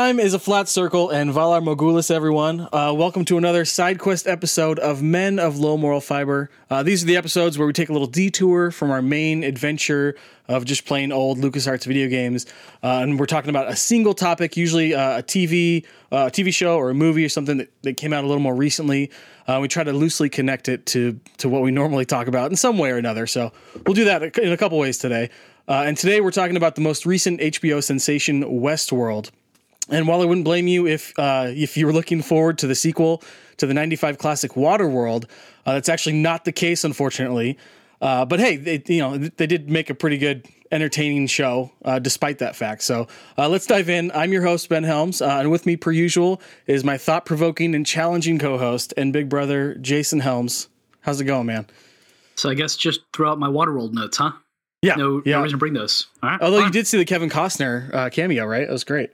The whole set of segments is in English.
Time is a flat circle, and Valar Morgulis, everyone. Uh, welcome to another side quest episode of Men of Low Moral Fiber. Uh, these are the episodes where we take a little detour from our main adventure of just playing old LucasArts video games, uh, and we're talking about a single topic, usually uh, a TV, uh, a TV show or a movie or something that, that came out a little more recently. Uh, we try to loosely connect it to to what we normally talk about in some way or another. So we'll do that in a couple ways today. And today we're talking about the most recent HBO sensation, Westworld. And while I wouldn't blame you if uh, if you were looking forward to the sequel to the '95 classic Waterworld, uh, that's actually not the case, unfortunately. Uh, but hey, they, you know they did make a pretty good, entertaining show, uh, despite that fact. So uh, let's dive in. I'm your host Ben Helms, uh, and with me, per usual, is my thought-provoking and challenging co-host and big brother Jason Helms. How's it going, man? So I guess just throw out my Waterworld notes, huh? Yeah, No, yeah. no reason to bring those. All right. Although you did see the Kevin Costner uh, cameo, right? That was great.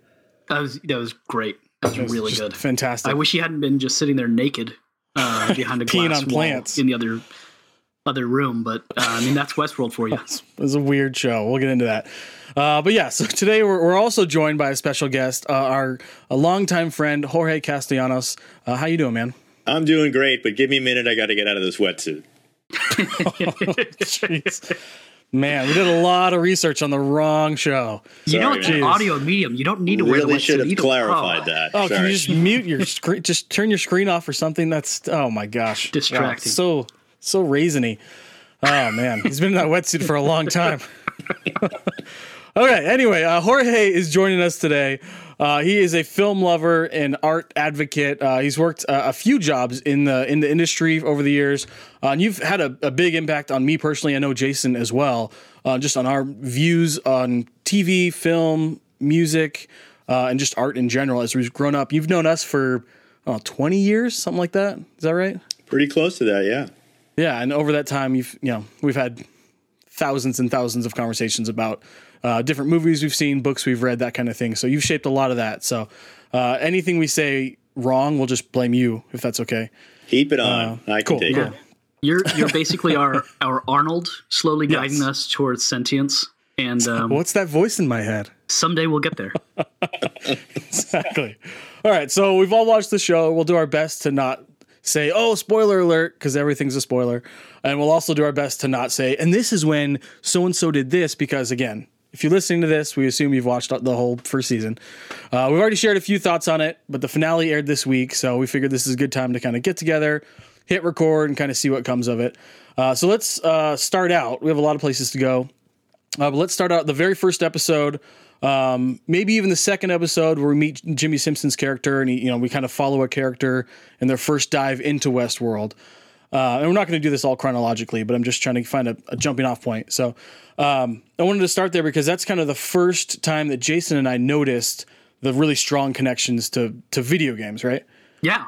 That was that was great. That was was really good. fantastic. I wish he hadn't been just sitting there naked uh, behind a Peeing glass on wall plants. in the other other room. But uh, I mean, that's Westworld for you. It was a weird show. We'll get into that. Uh, but yeah, so today we're, we're also joined by a special guest, uh, our a longtime friend Jorge Castellanos. Uh, how you doing, man? I'm doing great, but give me a minute. I got to get out of this wetsuit. Jeez. Man, we did a lot of research on the wrong show. you know, Sorry, it's an audio medium. You don't need to wear the Really wetsuit should have either. clarified Oh, that. Oh, can Sorry. you just mute your screen? Just turn your screen off or something. That's oh my gosh, Distracting. Wow, so so raisiny. Oh man, he's been in that wetsuit for a long time. okay, anyway, uh, Jorge is joining us today. Uh, he is a film lover and art advocate. Uh, he's worked uh, a few jobs in the in the industry over the years, uh, and you've had a, a big impact on me personally. I know Jason as well, uh, just on our views on TV, film, music, uh, and just art in general. As we've grown up, you've known us for know, twenty years, something like that. Is that right? Pretty close to that, yeah. Yeah, and over that time, you've you know we've had thousands and thousands of conversations about uh, different movies we've seen, books we've read, that kind of thing. So you've shaped a lot of that. So uh, anything we say wrong, we'll just blame you if that's okay. Keep it on. I can Uh, cool, take cool. it. You're you're basically our our Arnold, slowly guiding Yes. us towards sentience. And um, What's that voice in my head? someday we'll get there. exactly. All right, so we've all watched the show. We'll do our best to not say, "Oh, spoiler alert," because everything's a spoiler, and we'll also do our best to not say, "And this is when so and so did this," because again, if you're listening to this, we assume you've watched the whole first season. Uh, we've already shared a few thoughts on it, but the finale aired this week, so we figured this is a good time to kind of get together, hit record, and kind of see what comes of it. Uh, so let's uh, start out. We have a lot of places to go. Uh, but let's start out the very first episode, um, maybe even the second episode where we meet Jimmi Simpson's character, and he, you know we kind of follow a character in their first dive into Westworld. Uh, and we're not going to do this all chronologically, but I'm just trying to find a, a jumping off point. So um, I wanted to start there because that's kind of the first time that Jason and I noticed the really strong connections to to video games, right? Yeah,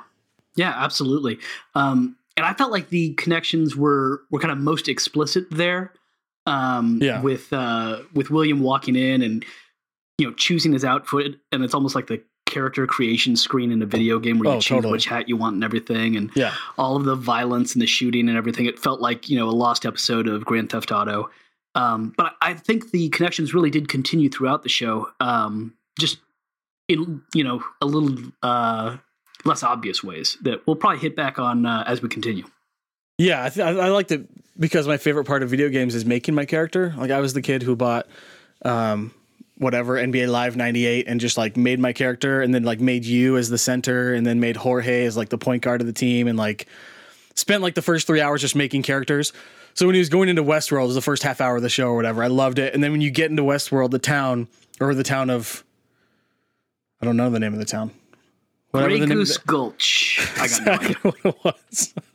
yeah, absolutely. Um, and I felt like the connections were were kind of most explicit there. Um, Yeah. with uh, with William walking in and you know choosing his outfit, and it's almost like the character creation screen in a video game where you Oh, choose totally. which hat you want and everything, and Yeah. all of the violence and the shooting and everything. It felt like you know a lost episode of Grand Theft Auto. Um, but I think the connections really did continue throughout the show. Um, just in you know a little uh, less obvious ways that we'll probably hit back on uh, as we continue. Yeah, I, th- I I liked it because my favorite part of video games is making my character. Like I was the kid who bought um, whatever NBA Live '98 and just like made my character, and then like made you as the center, and then made Jorge as like the point guard of the team, and like spent like the first three hours just making characters. So when he was going into Westworld, it was the first half hour of the show or whatever. I loved it, and then when you get into Westworld, the town or the town of I don't know the name of the town. Grey Goose Gulch. I got no idea. what it was.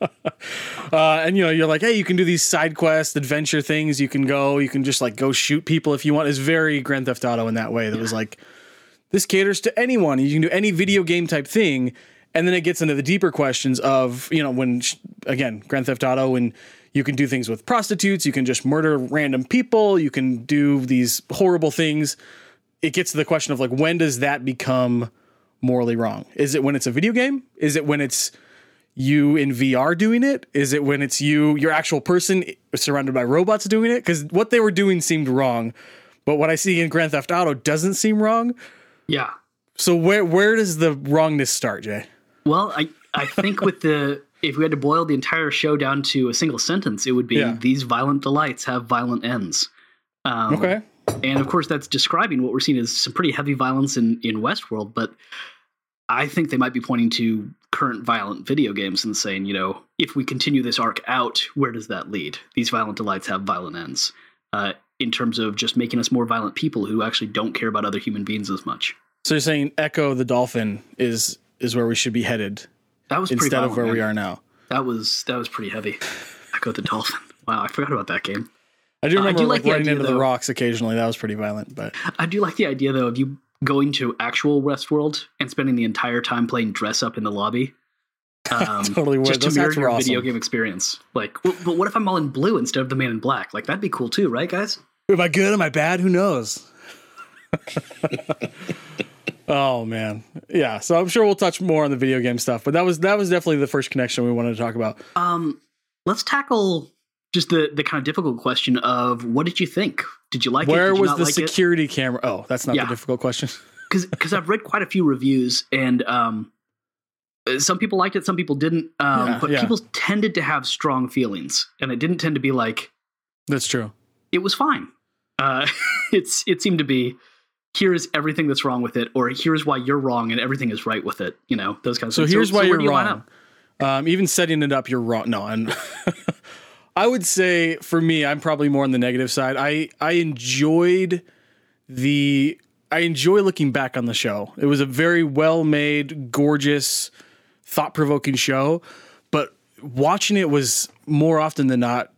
uh, and you know, you're like, hey, you can do these side quest adventure things. You can go, you can just like go shoot people if you want. It's very Grand Theft Auto in that way. That was like, this caters to anyone. You can do any video game type thing. And then it gets into the deeper questions of, you know, when again, Grand Theft Auto, when you can do things with prostitutes, you can just murder random people, you can do these horrible things. It gets to the question of like, when does that become morally wrong? Is it when it's a video game? Is it when it's you in VR doing it? Is it when it's you, your actual person surrounded by robots doing it? Because what they were doing seemed wrong, but what I see in Grand Theft Auto doesn't seem wrong. Yeah. So where where does the wrongness start, Jay? Well, I I think with the if we had to boil the entire show down to a single sentence, it would be Yeah. these violent delights have violent ends. Um, Okay. And of course, that's describing what we're seeing as some pretty heavy violence in, in Westworld. But I think they might be pointing to current violent video games and saying, you know, if we continue this arc out, where does that lead? These violent delights have violent ends. Uh, in terms of just making us more violent people who actually don't care about other human beings as much. So you're saying Ecco the dolphin is is where we should be headed That was pretty instead of where man. we are now. That was that was pretty heavy. Ecco the dolphin. Wow, I forgot about that game. I do Uh, I remember do like like running idea, into the rocks occasionally. That was pretty violent, but I do like the idea though of you going to actual Westworld and spending the entire time playing dress up in the lobby. Um, Totally would. Just to mirror your awesome. video game experience. Like, well, but what if I'm all in blue instead of the man in black? Like that'd be cool too, right, guys? am I good? Am I bad? Who knows? oh man, yeah. So I'm sure we'll touch more on the video game stuff, but that was that was definitely the first connection we wanted to talk about. Um, let's tackle just the the kind of difficult question of what did you think? Did you like it? Where was not the like it? security camera? Oh, that's not Yeah. the difficult question. because I've read quite a few reviews and um, uh, some people liked it, some people didn't. Um, Yeah, but yeah. people tended to have strong feelings, and it didn't tend to be like That's true. it was fine. Uh, it's it seemed to be here is everything that's wrong with it, or here's why you're wrong and everything is right with it. You know those kinds of So things. here's why where you're you wrong. Um, even setting it up, you're wrong. No, and I would say for me, I'm probably more on the negative side. I I enjoyed the I enjoy looking back on the show. It was a very well made, gorgeous, thought provoking show, but watching it was more often than not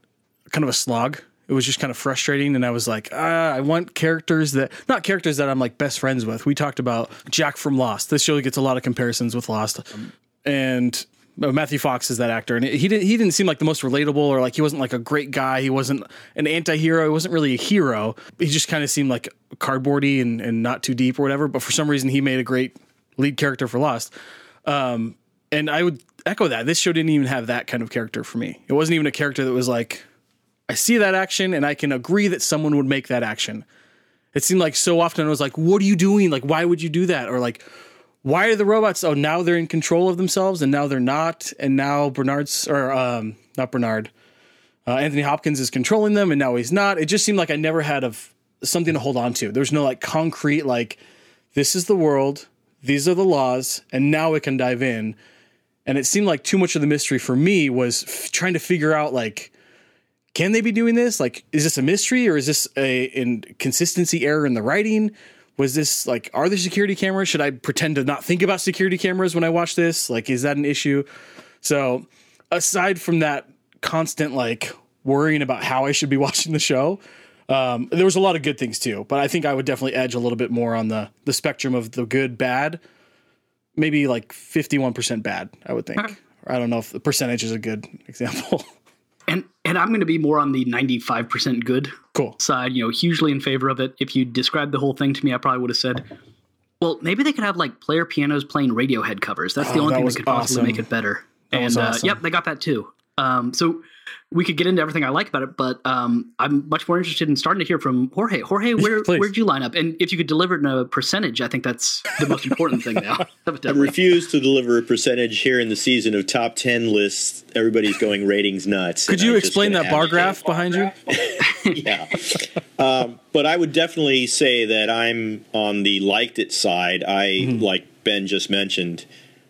kind of a slog. It was just kind of frustrating, and I was like, ah, I want characters that not characters that I'm like best friends with. We talked about Jack from Lost. This show gets a lot of comparisons with Lost, and Matthew Fox is that actor, and he didn't he didn't seem like the most relatable or like he wasn't like a great guy. He wasn't an anti-hero. He wasn't really a hero. He just kind of seemed like cardboardy and, and not too deep or whatever. But for some reason, he made a great lead character for Lost. Um, and I would echo that. This show didn't even have that kind of character for me. It wasn't even a character that was like, I see that action and I can agree that someone would make that action. It seemed like so often I was like, what are you doing? Like, why would you do that? Or like, why are the robots? Oh, now they're in control of themselves and now they're not. And now Bernard's, or um, not Bernard, uh, Anthony Hopkins is controlling them and now he's not. It just seemed like I never had of something to hold on to. There's no like concrete, like, this is the world, these are the laws, and now it can dive in. And it seemed like too much of the mystery for me was f- trying to figure out like, can they be doing this? Like, is this a mystery or is this a inconsistency error in the writing? Was this like, are there security cameras? Should I pretend to not think about security cameras when I watch this? Like, is that an issue? So, aside from that constant like worrying about how I should be watching the show, um, there was a lot of good things too. But I think I would definitely edge a little bit more on the the spectrum of the good bad. Maybe like fifty one percent bad. I would think. I don't know if the percentage is a good example. And and I'm going to be more on the 95% good cool. side, you know, hugely in favor of it. If you described the whole thing to me, I probably would have said, well, maybe they could have like player pianos playing Radiohead covers. That's the Oh, only that thing that could possibly awesome. make it better. That and was uh, yep, they got that too. Um, so we could get into everything I like about it, but um, I'm much more interested in starting to hear from Jorge. Jorge, where please. where'd you line up? And if you could deliver it in a percentage, I think that's the most important thing now. I refuse to deliver a percentage here in the season of top 10 lists. Everybody's going ratings nuts. Could you I'm explain that bar graph behind you? yeah. Um, but I would definitely say that I'm on the liked it side. I, Mm-hmm. like Ben just mentioned,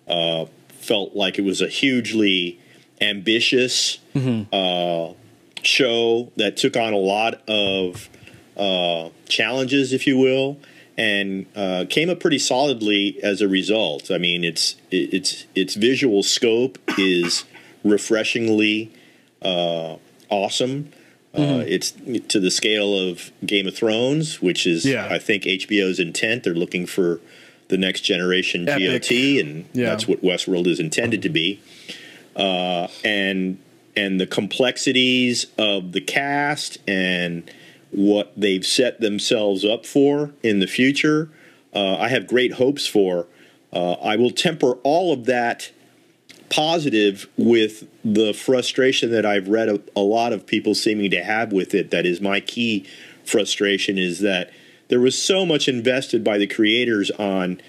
uh, felt like it was a hugely ambitious Mm-hmm. uh, show that took on a lot of uh, challenges, if you will, and uh, came up pretty solidly as a result. I mean, its its its visual scope is refreshingly uh, awesome. Uh, it's to the scale of Game of Thrones, which is, Yeah. I think, HBO's intent. They're looking for the next generation Epic. GOT, and Yeah. that's what Westworld is intended to be. Uh, and and the complexities of the cast and what they've set themselves up for in the future, uh, I have great hopes for. Uh, I will temper all of that positive with the frustration that I've read a, a lot of people seeming to have with it. That is my key frustration is that there was so much invested by the creators on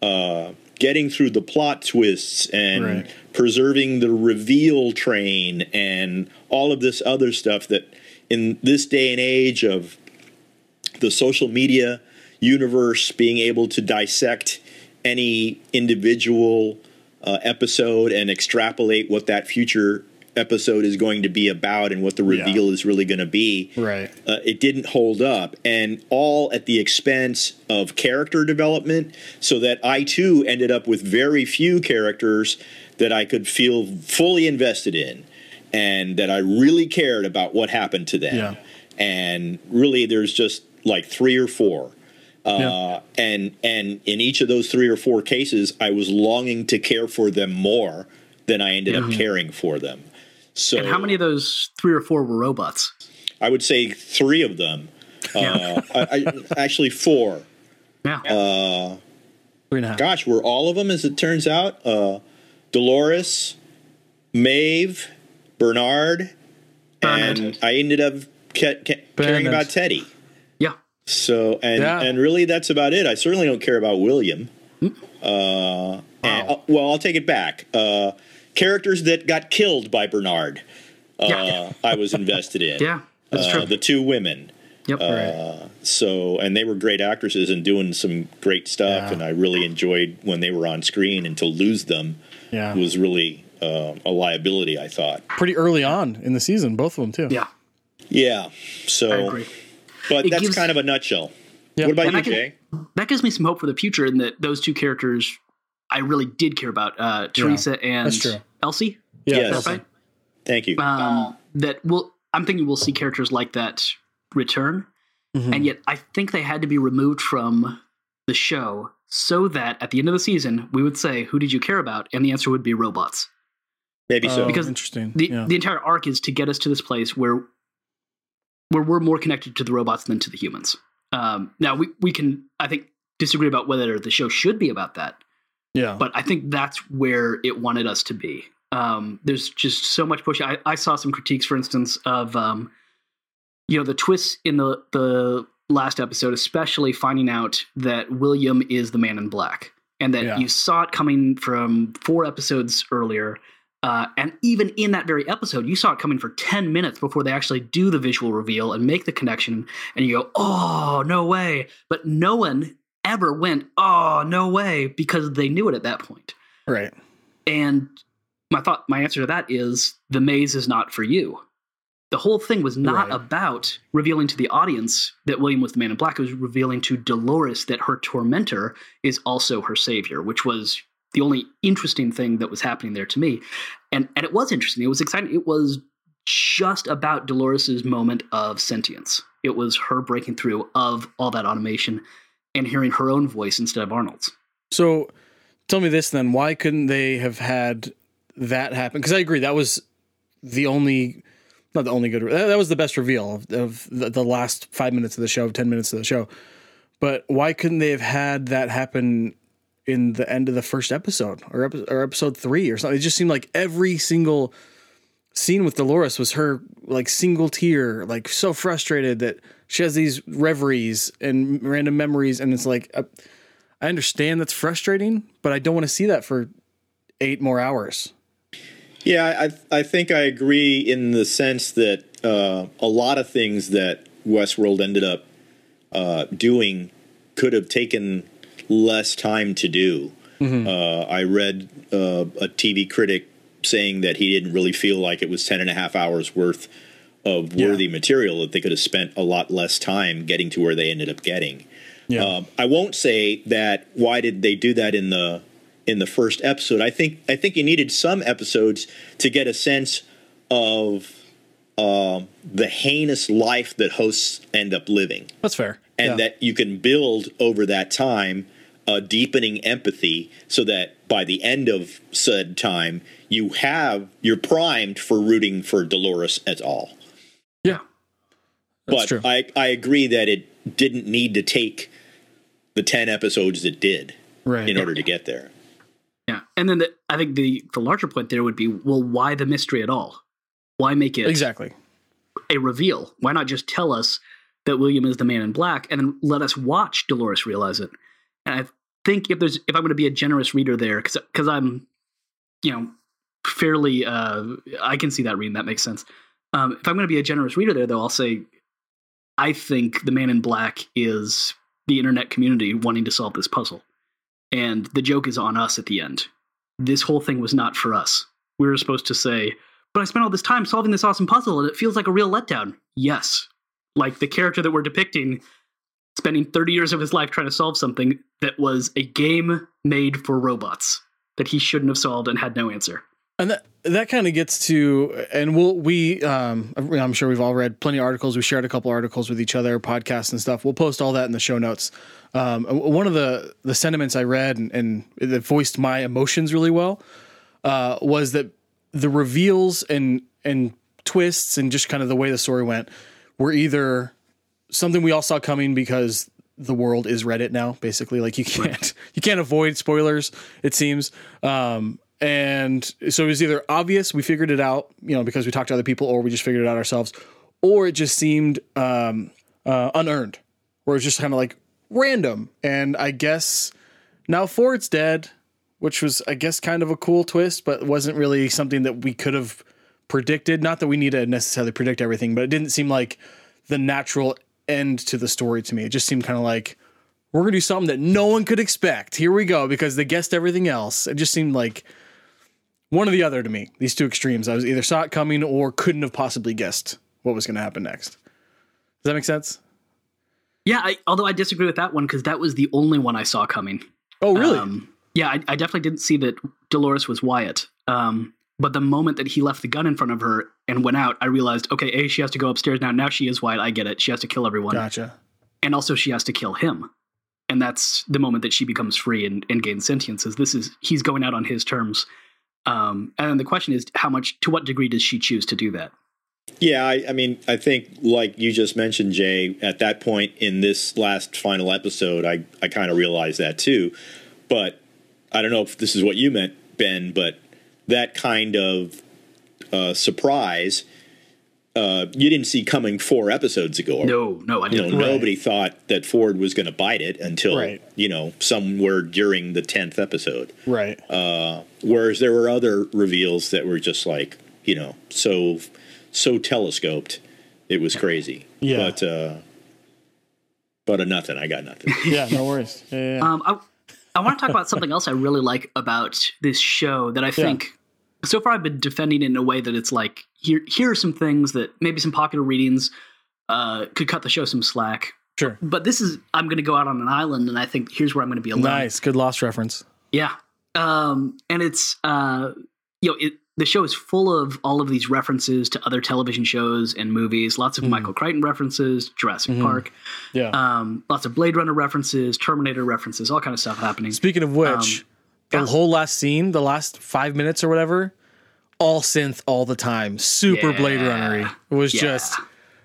uh, getting through the plot twists and Right. preserving the reveal train and all of this other stuff that in this day and age of the social media universe being able to dissect any individual uh, episode and extrapolate what that future episode is going to be about and what the Yeah. reveal is really going to be Right. uh, it didn't hold up and all at the expense of character development so that i too ended up with very few characters that i could feel fully invested in and that i really cared about what happened to them Yeah. and really there's just like three or four uh, Yeah. and and in each of those three or four cases i was longing to care for them more than i ended up caring for them so And how many of those three or four were robots? I would say three of them. Uh, I, I, actually, four. Yeah. Uh, Three and a half. gosh, were all of them, as it turns out. Uh, Dolores, Maeve, Bernard, Bernard. and I ended up ca- ca- caring about Teddy. yeah. So, and Yeah. and really, that's about it. I certainly don't care about William. Hmm. Uh, and, uh, well, I'll take it back. Uh, characters that got killed by Bernard, uh, Yeah. I was invested in. Yeah. That's Uh, true. The two women. yep. Uh, so, and they were great actresses and doing some great stuff, Yeah. and I really enjoyed when they were on screen. And to lose them Yeah. was really uh, a liability. I thought. Pretty early on in the season, both of them too. yeah. Yeah. So, I agree. but It that's gives- kind of a nutshell. Yeah. What about And you, can- Jay? That gives me some hope for the future in that those two characters I really did care about. Uh, Theresa and that's true. Elsie. Yeah. Yes. Is right? Thank you. um, that will I'm thinking we'll see characters like that return, Mhm. and yet I think they had to be removed from the show so that at the end of the season we would say, "Who did you care about?" and the answer would be robots. Maybe so. Oh, because interesting. The yeah. the entire arc is to get us to this place where where we're more connected to the robots than to the humans. Um, now we we can I think disagree about whether the show should be about that, yeah. but I think that's where it wanted us to be. Um, there's just so much push. I, I saw some critiques, for instance, of um, you know the twists in the the last episode, especially finding out that William is the Man in Black, and that Yeah. you saw it coming from four episodes earlier. Uh, and even in that very episode, you saw it coming for 10 minutes before they actually do the visual reveal and make the connection. And you go, oh, no way. But no one ever went, oh, no way, because they knew it at that point. right. And my thought, my answer to that is the maze is not for you. The whole thing was not Right. about revealing to the audience that William was the man in black. It was revealing to Dolores that her tormentor is also her savior, which was the only interesting thing that was happening there to me. And and it was interesting. It was exciting. It was just about Dolores's moment of sentience. It was her breaking through of all that automation and hearing her own voice instead of Arnold's. So tell me this then. Why couldn't they have had that happen? Because I agree. That was the only, not the only good, that, was the best reveal of, of the, the last five minutes of the show, 10 minutes of the show. But why couldn't they have had that happen in the end of the first episode or, epi- or episode three or something? It just seemed like every single scene with Dolores was her like single tear, like so frustrated that she has these reveries and random memories. And it's like, uh, I understand that's frustrating, but I don't want to see that for eight more hours. Yeah, I I think I agree in the sense that uh, a lot of things that Westworld ended up uh, doing could have taken less time to do. Uh, I read uh, a TV critic saying that he didn't really feel like it was 10 and a half hours worth of worthy material that they could have spent a lot less time getting to where they ended up getting. Yeah. Um, I won't say that why did they do that in the in the first episode. I think I think you needed some episodes to get a sense of um, the heinous life that hosts end up living, that's fair. and Yeah. that you can build over that time a deepening empathy, so that by the end of said time you have you're primed for rooting for Dolores at all. Yeah, that's but true. I I agree that it didn't need to take the ten episodes it did right. in order to get there. Yeah, and then the, I think the the larger point there would be, well, why the mystery at all? Why make it exactly. a reveal? Why not just tell us that William is the man in black and then let us watch Dolores realize it? And I think if there's if I'm going to be a generous reader there because because I'm you know fairly uh I can see that reading that makes sense. Um, if I'm going to be a generous reader there, though, I'll say I think the Man in Black is the internet community wanting to solve this puzzle, and the joke is on us at the end. This whole thing was not for us. We were supposed to say, "But I spent all this time solving this awesome puzzle, and it feels like a real letdown." Yes, like the character that we're depicting spending 30 years of his life trying to solve something that was a game made for robots that he shouldn't have solved and had no answer. And that that kind of gets to, and we'll we um, I'm sure we've all read plenty of articles. We shared a couple articles with each other, podcasts and stuff. We'll post all that in the show notes. Um, one of the the sentiments I read and, and that voiced my emotions really well uh, was that the reveals and and twists and just kind of the way the story went were either something we all saw coming because the world is Reddit now. Basically, like you can't you can't avoid spoilers. It seems. Um, and so it was either obvious we figured it out, you know, because we talked to other people, or we just figured it out ourselves, or it just seemed um, uh, unearned, or it was just kind of like random. And I guess now Ford's dead, which was I guess kind of a cool twist, but wasn't really something that we could have predicted. Not that we need to necessarily predict everything, but it didn't seem like the natural end to the story to me. It just seemed kind of like we're gonna do something that no one could expect. Here we go because they guessed everything else. It just seemed like one or the other to me. These two extremes. I was either saw it coming or couldn't have possibly guessed what was going to happen next. Does that make sense? Yeah, I, although I disagree with that one because that was the only one I saw coming. Oh, really? Um, yeah, I, I, definitely didn't see that Dolores was Wyatt. Um, but the moment that he left the gun in front of her and went out, I realized, okay, A, she has to go upstairs now. Now she is Wyatt. I get it. She has to kill everyone. Gotcha. And also she has to kill him. And that's the moment that she becomes free and, and gains sentience. Is this is he's going out on his terms. Um, and the question is, how much, to what degree does she choose to do that? Yeah, I, I, mean, I think like you just mentioned, Jay, at that point in this last final episode, I, I kind of realized that too. But I don't know if this is what you meant, Ben, but that kind of uh, surprise uh, you didn't see coming four episodes ago. No, no, I didn't. You know, right. Nobody thought that Ford was going to bite it until right. you know somewhere during the tenth episode. Right. Uh, whereas there were other reveals that were just like you know so so telescoped, it was crazy. Yeah. But uh, but a nothing. I got nothing. yeah, no worries. Yeah, yeah. Um, I, I want to talk about something else I really like about this show that I think yeah. So far I've been defending it in a way that it's like here here are some things that maybe some popular readings uh, could cut the show some slack. Sure. But this is I'm going to go out on an island, and I think here's where I'm going to be alone. Nice, good lost reference. Yeah, um, and it's uh, you know it, the show is full of all of these references to other television shows and movies. Lots of mm. Michael Crichton references, Jurassic mm-hmm. Park. Yeah. Um, lots of Blade Runner references, Terminator references, all kind of stuff happening. Speaking of which, um, the whole last scene, the last five minutes or whatever, all synth all the time. Super yeah. Blade Runnery. It was yeah. just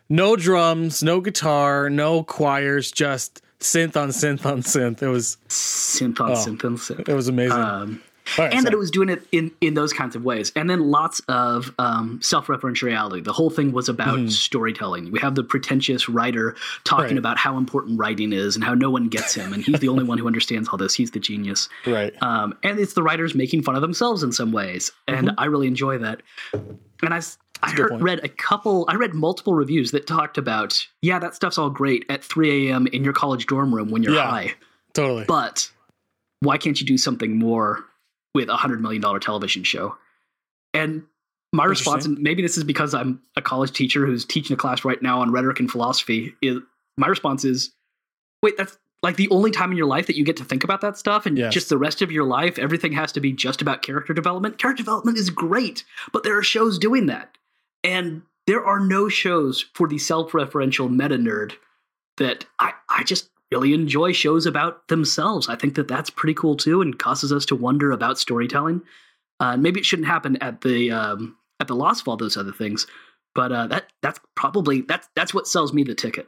no drums, no guitar, no choirs, just synth on synth on synth. It was synth on oh, synth on synth. It was amazing. Um, Right, and sorry. that it was doing it in in those kinds of ways, and then lots of um, self-referentiality. The whole thing was about mm. storytelling. We have the pretentious writer talking right. about how important writing is and how no one gets him, and he's the only one who understands all this. He's the genius, right? Um, and it's the writers making fun of themselves in some ways, and mm-hmm. I really enjoy that. And I I heard, read a couple, I read multiple reviews that talked about, yeah, that stuff's all great at 3 a.m. in your college dorm room when you're yeah, high. Totally. But why can't you do something more with a hundred million dollar television show. And my response, and maybe this is because I'm a college teacher who's teaching a class right now on rhetoric and philosophy, is my response is, wait, that's like the only time in your life that you get to think about that stuff and yes. just the rest of your life everything has to be just about character development character development is great but there are shows doing that and there are no shows for the self-referential meta nerd that I, I just really enjoy shows about themselves. I think that that's pretty cool too, and causes us to wonder about storytelling. Uh, maybe it shouldn't happen at the um, at the loss of all those other things, but uh, that that's probably that's that's what sells me the ticket.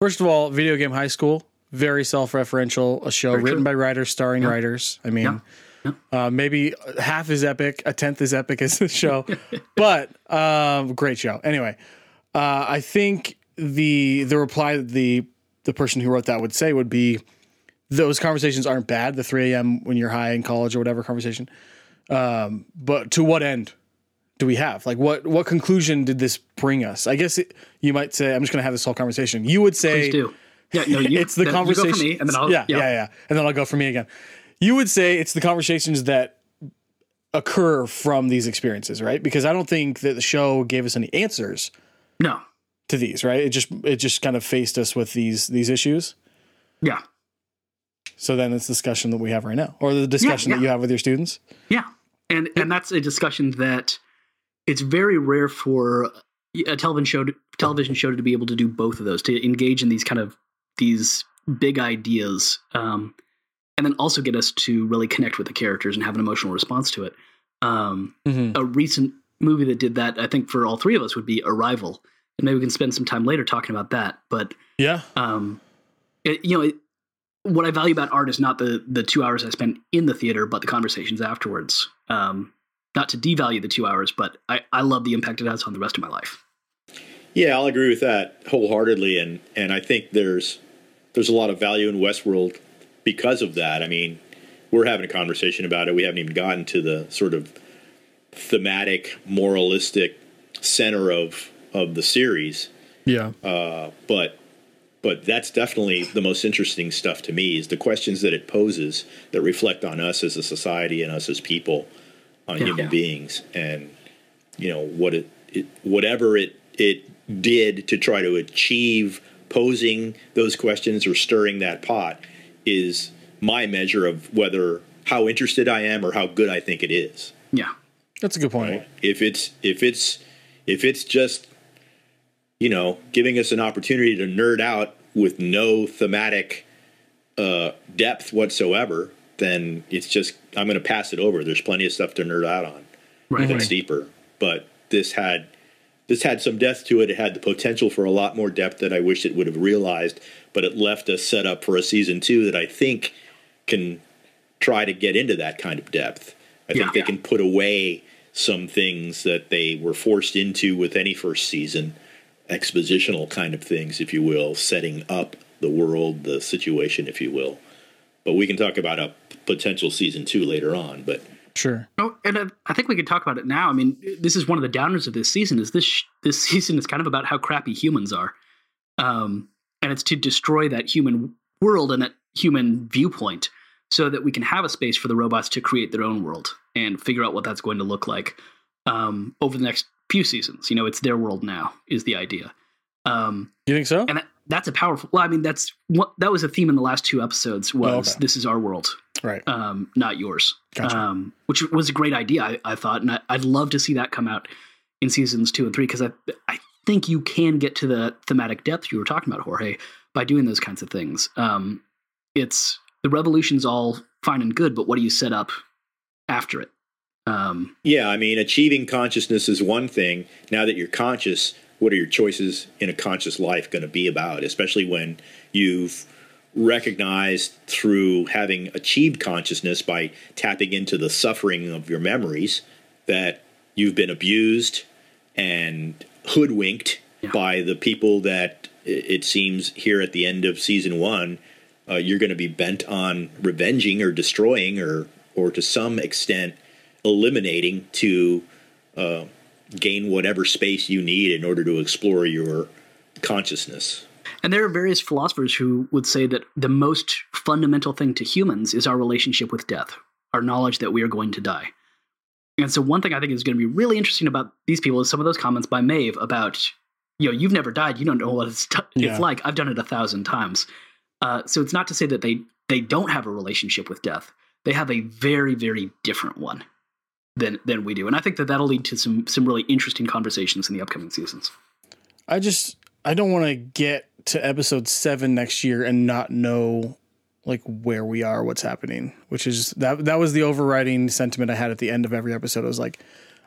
First of all, video game high school, very self-referential, a show very written true. by writers, starring yeah. writers. I mean. Yeah. Uh, maybe half as epic, a tenth as epic as the show, but um, great show. Anyway, uh, I think the the reply the the person who wrote that would say would be those conversations aren't bad. The 3 a.m. when you're high in college or whatever conversation. Um, but to what end do we have? Like, what what conclusion did this bring us? I guess it, you might say, I'm just going to have this whole conversation. You would say. Yeah, no, you, it's the conversation. You go for me, and then I'll, yeah, yeah, yeah, and then I'll go for me again. You would say it's the conversations that occur from these experiences, right? Because I don't think that the show gave us any answers No. To these, right? It just it just kind of faced us with these these issues. Yeah. So then it's discussion that we have right now, or the discussion yeah. that you have with your students. Yeah. And and that's a discussion that it's very rare for a television show to, television show to be able to do both of those to engage in these kind of these big ideas um, and then also get us to really connect with the characters and have an emotional response to it um, Mm-hmm. a recent movie that did that i think for all three of us would be arrival and maybe we can spend some time later talking about that but Yeah, um, it, you know, it, what I value about art is not the the two hours I spent in the theater, but the conversations afterwards. Um, not to devalue the two hours, but I, I love the impact it has on the rest of my life. Yeah, I'll agree with that wholeheartedly, and and I think there's there's a lot of value in Westworld because of that. I mean, we're having a conversation about it. We haven't even gotten to the sort of thematic, moralistic center of of the series, yeah, uh, but but that's definitely the most interesting stuff to me is the questions that it poses that reflect on us as a society and us as people, on Yeah. human beings, and you know what it, it whatever it it did to try to achieve posing those questions or stirring that pot is my measure of whether how interested I am or how good I think it is. Yeah, that's a good point. If it's if it's if it's just you know giving us an opportunity to nerd out with no thematic uh, depth whatsoever, then it's just I'm going to pass it over. There's plenty of stuff to nerd out on right. that's right. deeper. But this had this had some depth to it. It had the potential for a lot more depth that I wish it would have realized. But it left us set up for a season two that I think can try to get into that kind of depth. I Yeah. think they can put away some things that they were forced into with any first season, expositional kind of things, if you will, setting up the world, the situation, if you will. But we can talk about a potential season two later on. But Sure. Oh, and I, I think we could talk about it now. I mean, this is one of the downers of this season. Is this sh- this season is kind of about how crappy humans are, um, and it's to destroy that human world and that human viewpoint, so that we can have a space for the robots to create their own world and figure out what that's going to look like um, over the next few seasons. You know, it's their world now is the idea. Um, You think so? and that, that's a powerful. Well, I mean, that's what that was a theme in the last two episodes. Was Oh, okay. this is our world, Right. um, not yours. Gotcha. Um, which was a great idea, I, I thought, and I, I'd love to see that come out in seasons two and three because I I think you can get to the thematic depth you were talking about, Jorge, by doing those kinds of things. Um, it's the revolution's all fine and good, but what do you set up after it? Um, Yeah, I mean, achieving consciousness is one thing. Now that you're conscious, what are your choices in a conscious life going to be about? Especially when you've recognized through having achieved consciousness by tapping into the suffering of your memories that you've been abused and hoodwinked Yeah. by the people that it seems here at the end of season one uh, you're going to be bent on revenging or destroying or or to some extent eliminating to uh, gain whatever space you need in order to explore your consciousness. And there are various philosophers who would say that the most fundamental thing to humans is our relationship with death, our knowledge that we are going to die. And so, one thing I think is going to be really interesting about these people is some of those comments by Maeve about, you know, you've never died, you don't know what it's, t- Yeah. it's like. I've done it a thousand times. Uh, so it's not to say that they they don't have a relationship with death. They have a very very different one than than we do, and I think that that'll lead to some some really interesting conversations in the upcoming seasons. I just I don't want to get to episode seven next year and not know like where we are, what's happening. Which is that that was the overriding sentiment I had at the end of every episode. I was like,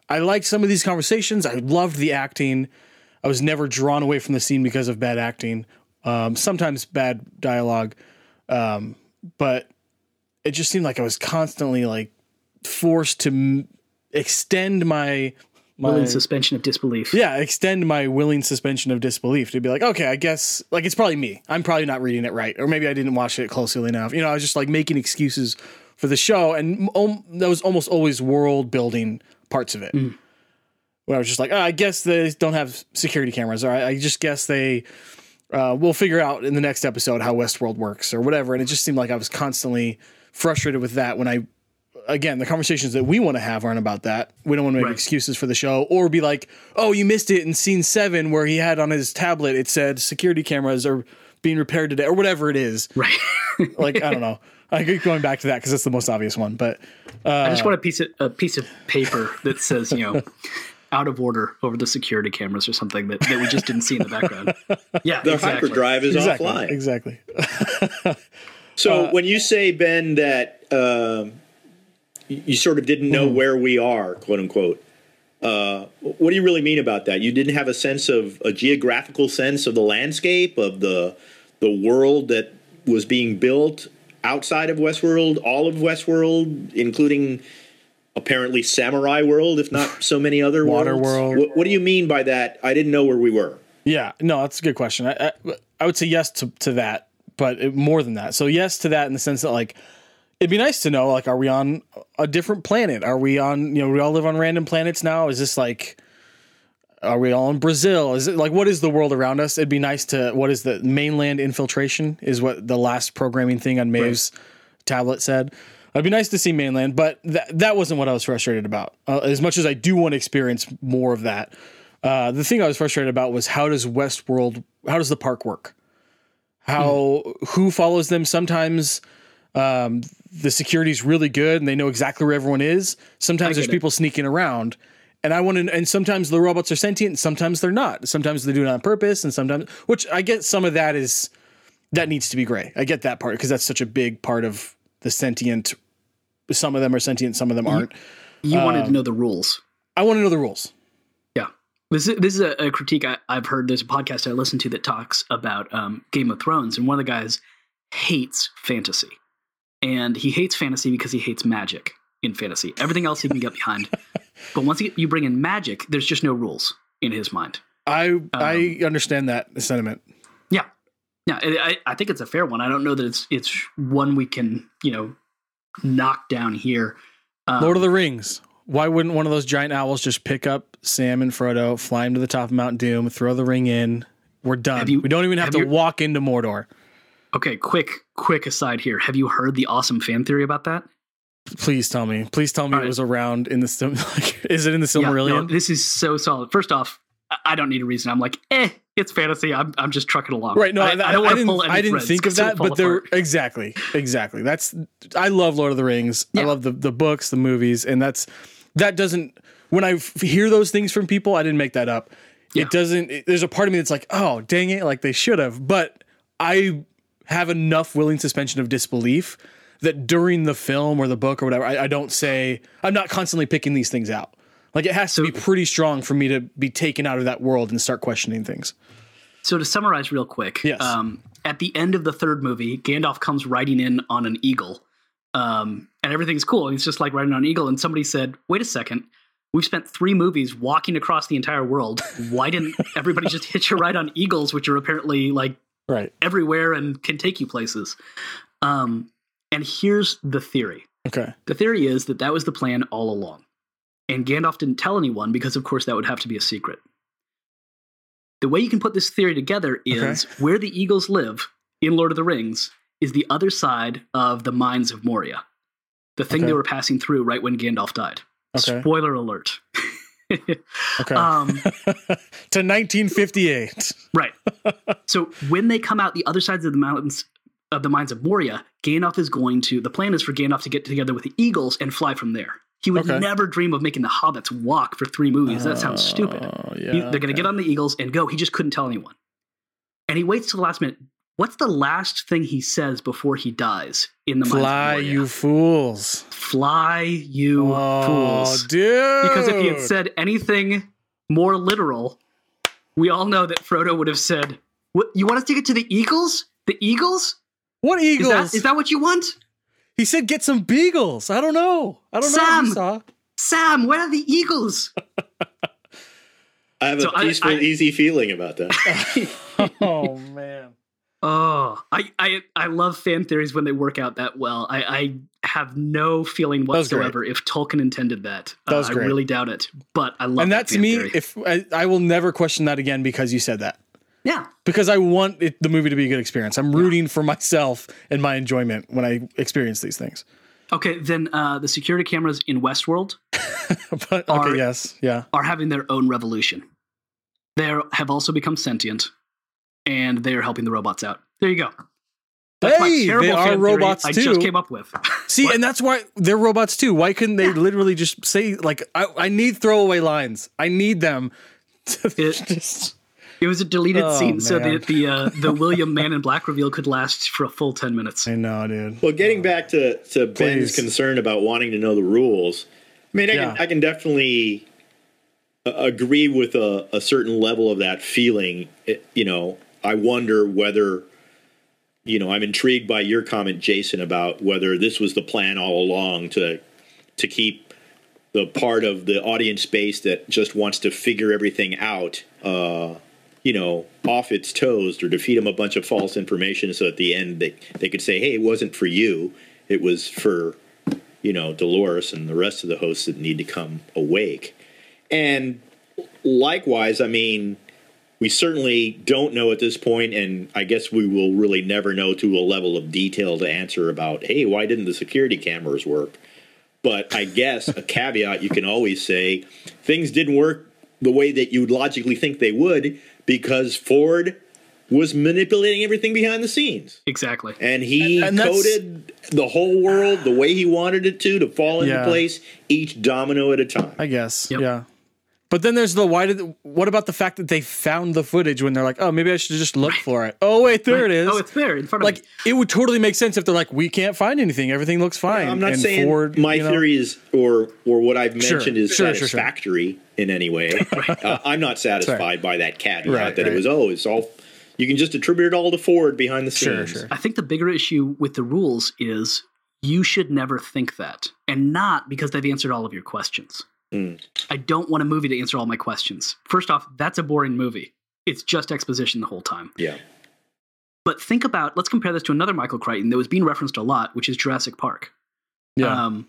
I liked some of these conversations. I loved the acting. I was never drawn away from the scene because of bad acting. Um, sometimes bad dialogue, um, but it just seemed like I was constantly like forced to m- extend my my willing suspension of disbelief. yeah, extend my willing suspension of disbelief to be like, okay, I guess like it's probably me. I'm probably not reading it right, or maybe I didn't watch it closely enough. You know, I was just like making excuses for the show, and um, that was almost always world building parts of it. Where I was just like, oh, I guess they don't have security cameras, or I, I just guess they. Uh, we'll figure out in the next episode how Westworld works or whatever. And it just seemed like I was constantly frustrated with that when I again, the conversations that we want to have aren't about that. We don't want to make Right. excuses for the show or be like, oh, you missed it in scene seven where he had on his tablet, it said security cameras are being repaired today or whatever it is. Right. Like, I don't know. I keep going back to that because it's the most obvious one. But I just want a piece of a piece of paper that says, you know, out of order over the security cameras or something that, that we just didn't see in the background. Yeah, The exactly. hyperdrive is exactly. offline. Exactly. So when you say Ben that um, you sort of didn't know where we are, quote unquote, uh, what do you really mean about that? You didn't have a sense of a geographical sense of the landscape of the the world that was being built outside of Westworld, all of Westworld, including apparently Samurai World, if not so many other Water worlds. World. What, what do you mean by that? I didn't know where we were. Yeah, no, that's a good question. I, I, I would say yes to, to that, but more than that. So yes to that in the sense that like it'd be nice to know like are we on a different planet? Are we on you know we all live on random planets now? Is this like are we all in Brazil? Is it like what is the world around us? It'd be nice to what is the mainland infiltration is what the last programming thing on Maeve's tablet said. It'd be nice to see mainland, but that that wasn't what I was frustrated about. Uh, as much as I do want to experience more of that, uh, the thing I was frustrated about was how does Westworld, how does the park work? How who follows them? Sometimes um, the security's really good and they know exactly where everyone is. Sometimes there's it. people sneaking around. And I want to, and sometimes the robots are sentient, and sometimes they're not. Sometimes they do it on purpose, and sometimes, which I get some of that is that needs to be gray. I get that part because that's such a big part of the sentient. Some of them are sentient, some of them aren't. You wanted Um, to know the rules. I want to know the rules. Yeah. This is, this is a, a critique I, I've heard. There's a podcast I listen to that talks about um, Game of Thrones, and one of the guys hates fantasy. And he hates fantasy because he hates magic in fantasy. Everything else he can get behind. but once you, you bring in magic, there's just no rules in his mind. I I understand that sentiment. Yeah. Yeah, I, I think it's a fair one. I don't know that it's it's one we can, you know, knock down here. Um, Lord of the Rings. Why wouldn't one of those giant owls just pick up Sam and Frodo, fly him to the top of Mount Doom, throw the ring in? We're done. You- we don't even have, have to you- walk into Mordor. Okay, quick, quick aside here. Have you heard the awesome fan theory about that? Please tell me. Please tell me All it was around in the Sim- like, is it in the Yeah, no, this is so solid. First off, I- don't need a reason. I'm like, eh, it's fantasy. I'm, I'm just trucking along. Right. No, I, I, I, don't want to didn't. pull I didn't think of that, but they're apart. exactly, exactly. That's. I love Lord of the Rings. I love the the books, the movies, and that's that doesn't. When I f- hear those things from people, I didn't make that up. Yeah. It doesn't. It, there's a part of me that's like, oh, dang it, like they should have. But I have enough willing suspension of disbelief that during the film or the book or whatever, I, I don't say I'm not constantly picking these things out. Like it has to be pretty strong for me to be taken out of that world and start questioning things. So to summarize real quick, Yes. um, at the end of the third movie, Gandalf comes riding in on an eagle, um, and everything's cool. And He's just like riding on an eagle, and somebody said, "Wait a second, we've spent three movies walking across the entire world. Why didn't everybody just hitch a ride on eagles, which are apparently like Right. everywhere and can take you places?" Um, and here's the theory: Okay. the theory is that that was the plan all along. And Gandalf didn't tell anyone because, of course, that would have to be a secret. The way you can put this theory together is where the eagles live in Lord of the Rings is the other side of the mines of Moria, the thing Okay. they were passing through right when Gandalf died. Okay. Spoiler alert. Okay. um, to 1958. Right. so when they come out the other sides of the mountains of the mines of Moria, Gandalf is going to. The plan is for Gandalf to get together with the Eagles and fly from there. He would Okay. never dream of making the hobbits walk for three movies. That sounds stupid. Oh, He- they're going to get on the Eagles and go. He just couldn't tell anyone. And he waits till the last minute. What's the last thing he says before he dies in the mines Fly, you fools. Fly, you oh, fools. dude. Because if he had said anything more literal, we all know that Frodo would have said, "What you want us to get to the Eagles? The Eagles? What eagles? that is that what you want? he said get some beagles. I don't know. I don't know Sam! what. Sam, where are the Eagles?" I have a So I- peaceful, I- easy feeling about that. oh man. Oh, I, I I love fan theories when they work out that well. I, I have no feeling whatsoever if Tolkien intended that. That was uh, great. I really doubt it. But I love and that to me, theory. if I, I will never question that again because you said that. yeah, Because I want it, the movie to be a good experience. I'm rooting for myself and my enjoyment when I experience these things. okay, then uh, the security cameras in Westworld but okay, Are- yes, yeah. are having their own revolution. They have also become sentient, and they are helping the robots out. There you go. That's my Hey, terrible they fan are theory robots I too. just came up with. See, and that's why they're robots too. Why couldn't they literally just say like, I, I need throwaway lines. I need them. To It- just, It was a deleted Oh, scene, so man. that the uh, the William Man in Black reveal could last for a full ten minutes. I know, dude. Well, getting back to to Ben's Please. concern about wanting to know the rules, I mean, I Yeah. can I can definitely uh, agree with a, a certain level of that feeling. You know, I wonder whether, you know, I'm intrigued by your comment, Jason, about whether this was the plan all along to to keep the part of the audience base that just wants to figure everything out. Uh, you know, off its toes or to feed them a bunch of false information so at the end they, they could say, hey, it wasn't for you. It was for, you know, Dolores and the rest of the hosts that need to come awake. And likewise, I mean, we certainly don't know at this point, and I guess we will really never know to a level of detail to answer about, hey, why didn't the security cameras work? But I guess a caveat you can always say things didn't work the way that you'd logically think they would because Ford was manipulating everything behind the scenes. Exactly. And he And that's- coded the whole world the way he wanted it to to fall into Yeah. place, each domino at a time. I guess. Yep. Yeah. But then there's the why did what about the fact that they found the footage when they're like, oh, maybe I should just look for it. Oh wait, there it is. Oh, it's there in front of like it would totally make sense if they're like, we can't find anything. Everything looks fine. I'm not And saying Ford, my you know- theory is or or what I've Sure, mentioned is sure, sure, sure. satisfactory in any way. uh, I'm not satisfied by that caveat Right, that right. it was oh it's all you can just attribute it all to Ford behind the Sure, scenes. sure. I think the bigger issue with the rules is you should never think that, and not because they've answered all of your questions. Mm. I don't want a movie to answer all my questions. First off, that's a boring movie. It's just exposition the whole time. Yeah. But think about let's compare this to another Michael Crichton that was being referenced a lot, which is Jurassic Park. Yeah. Um,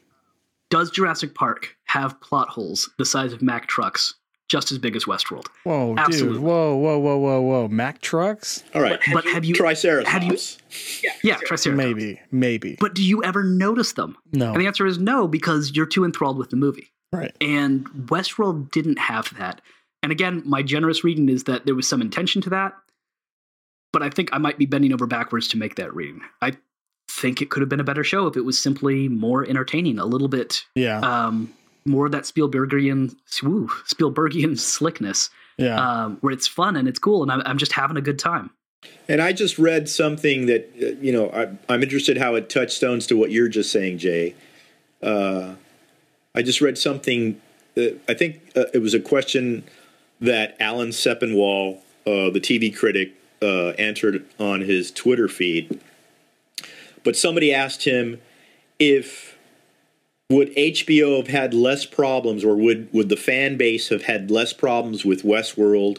does Jurassic Park have plot holes the size of Mack trucks, just as big as Westworld? whoa, dude. Whoa, whoa, whoa, whoa, whoa. Mack trucks? All right. But have you? Triceratops. have you- Yeah, Triceratops. Maybe. Maybe. But do you ever notice them? no. And the answer is no, because you're too enthralled with the movie. Right. And Westworld didn't have that. And again, my generous reading is that there was some intention to that, but I think I might be bending over backwards to make that reading. I think it could have been a better show if it was simply more entertaining, a little bit Yeah. um, more of that Spielbergian, woo, Spielbergian slickness, yeah. um, where it's fun and it's cool, and I'm, I'm just having a good time. And I just read something that uh, you know I, I'm interested how it touchstones to what you're just saying, Jay. Uh, I just read something. That I think uh, it was a question that Alan Sepinwall, uh, the TV critic, uh, answered on his Twitter feed. But somebody asked him if would HBO have had less problems, or would would the fan base have had less problems with Westworld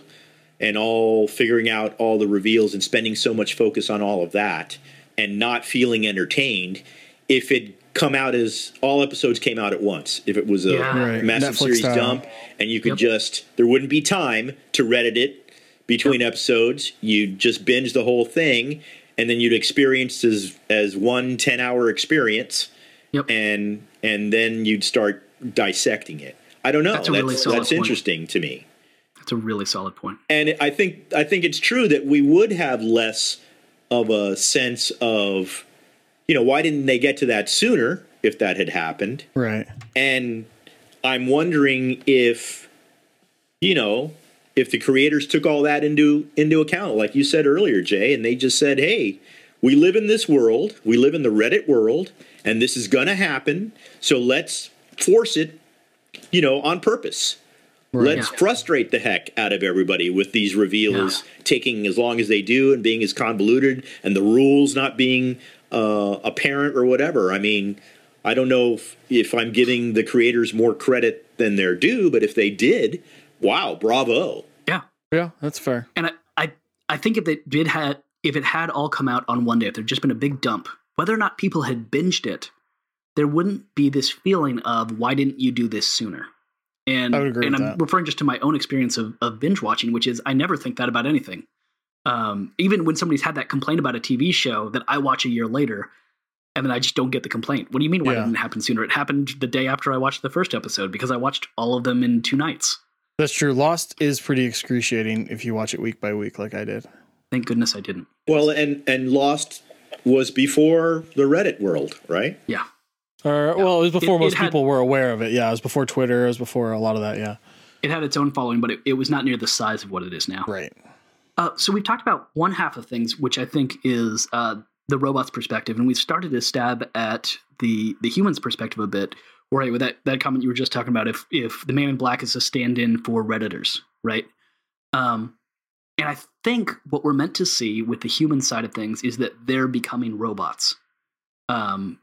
and all figuring out all the reveals and spending so much focus on all of that and not feeling entertained if it come out as all episodes came out at once if it was a Yeah. Right. massive Netflix series style. dump and you could Yep. just there wouldn't be time to reddit it between episodes you'd just binge the whole thing and then you'd experience as as one 10 hour experience Yep. and and then you'd start dissecting it i don't know That's that's a really solid that's point. interesting to me That's a really solid point. and I think I think it's true that we would have less of a sense of, you know, why didn't they get to that sooner if that had happened? right. And I'm wondering if, you know, if the creators took all that into into account, like you said earlier, Jay, and they just said, "Hey, we live in this world, we live in the Reddit world, and this is going to happen. So let's force it, you know, on purpose." Let's Yeah. frustrate the heck out of everybody with these reveals taking as long as they do and being as convoluted and the rules not being uh, parent or whatever. I mean, I don't know if, if I'm giving the creators more credit than they're due, but if they did, wow, bravo. Yeah, Yeah, that's fair. and I, I, I think if it did had if it had all come out on one day, if there'd just been a big dump, whether or not people had binged it, there wouldn't be this feeling of why didn't you do this sooner? And I would agree and with I'm that. referring just to my own experience of, of binge watching, which is I never think that about anything. Um, even when somebody's had that complaint about a TV show that I watch a year later, and then I just don't get the complaint. What do you mean? Why Yeah. didn't it happen sooner? It happened the day after I watched the first episode because I watched all of them in two nights. That's true. Lost is pretty excruciating if you watch it week by week, like I did. Thank goodness I didn't. Well, and and Lost was before the Reddit world, right? Yeah. Or well, it was before It- it most had- people were aware of it. Yeah, it was before Twitter. It was before a lot of that. Yeah, It had its own following, but it, it was not near the size of what it is now. right. Uh, so we've talked about one half of things, which I think is uh, the robot's perspective, and we've started to stab at the the human's perspective a bit. Right, with that that comment you were just talking about, if if the man in black is a stand-in for redditors, right? Um, and I think what we're meant to see with the human side of things is that they're becoming robots. Um,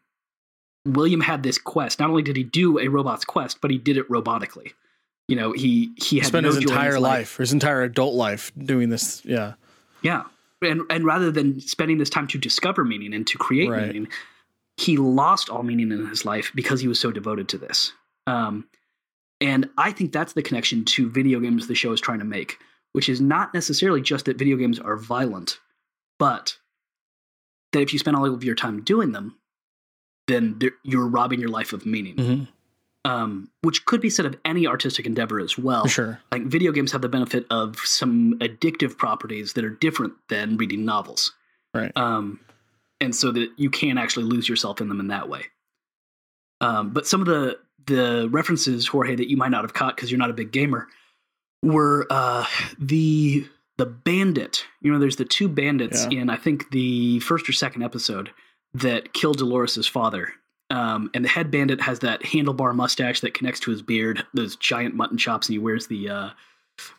William had this quest. Not only did he do a robot's quest, but he did it robotically. You know, he he had spent no his entire life, his entire adult life, doing this. Yeah, Yeah. And and rather than spending this time to discover meaning and to create Right. meaning, he lost all meaning in his life because he was so devoted to this. Um, and I think that's the connection to video games the show is trying to make, which is not necessarily just that video games are violent, but that if you spend all of your time doing them, then you're robbing your life of meaning. hmm Um, which could be said of any artistic endeavor as well sure. like video games have the benefit of some addictive properties that are different than reading novels Right. um, and so that you can actually lose yourself in them in that way um, but some of the the references jorge that you might not have caught because you're not a big gamer were uh, the the bandit you know there's the two bandits Yeah. in i think the first or second episode that kill dolores's father um, and the head bandit has that handlebar mustache that connects to his beard, those giant mutton chops, and he wears the uh,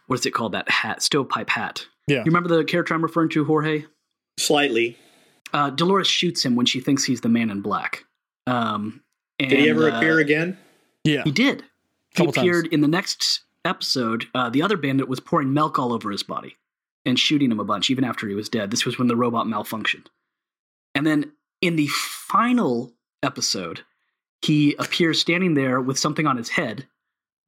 what's it called? That hat, stovepipe hat. Yeah. You remember the character I'm referring to, Jorge? Slightly. Uh, Dolores shoots him when she thinks he's the man in black. Um, and, Did he ever uh, appear again? Yeah, He did. He Couple times. appeared in the next episode. Uh, the other bandit was pouring milk all over his body and shooting him a bunch, even after he was dead. This was when the robot malfunctioned. And then in the final episode, he appears standing there with something on his head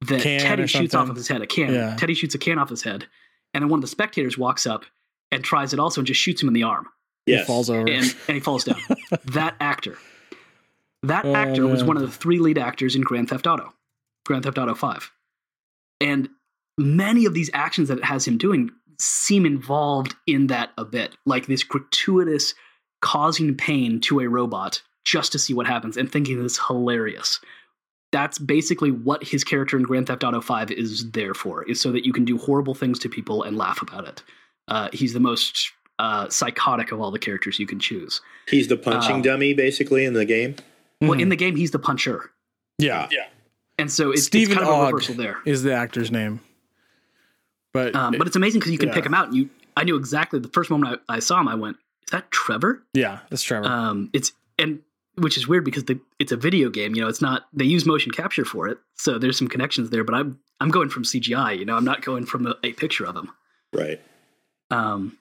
that Can Teddy shoots off of his head. A can. Yeah. Teddy shoots a can off his head, and then one of the spectators walks up and tries it also and just shoots him in the arm he falls over. and, and he falls down. that actor. That Oh, actor was one of the three lead actors in Grand Theft Auto, Grand Theft Auto 5. And many of these actions that it has him doing seem involved in that a bit, like this gratuitous causing pain to a robot just to see what happens and thinking it's hilarious. That's basically what his character in Grand Theft Auto 5 is there for, is so that you can do horrible things to people and laugh about it. Uh, he's the most uh, psychotic of all the characters you can choose. He's the punching um, dummy, basically, in the game. Well, Mhm. in the game, he's the puncher, yeah, Yeah. and so it's, Steven it's kind of a reversal there. is the actor's name. But Um, but it's amazing because you can Yeah. pick him out. And you, I knew exactly the first moment I, I saw him. I went, "Is that Trevor?" yeah, that's Trevor. Um, it's and which is weird because the, it's a video game. You know, it's not they use motion capture for it, so there's some connections there. But I'm I'm going from CGI. You know, I'm not going from a, a picture of him. Right. Um,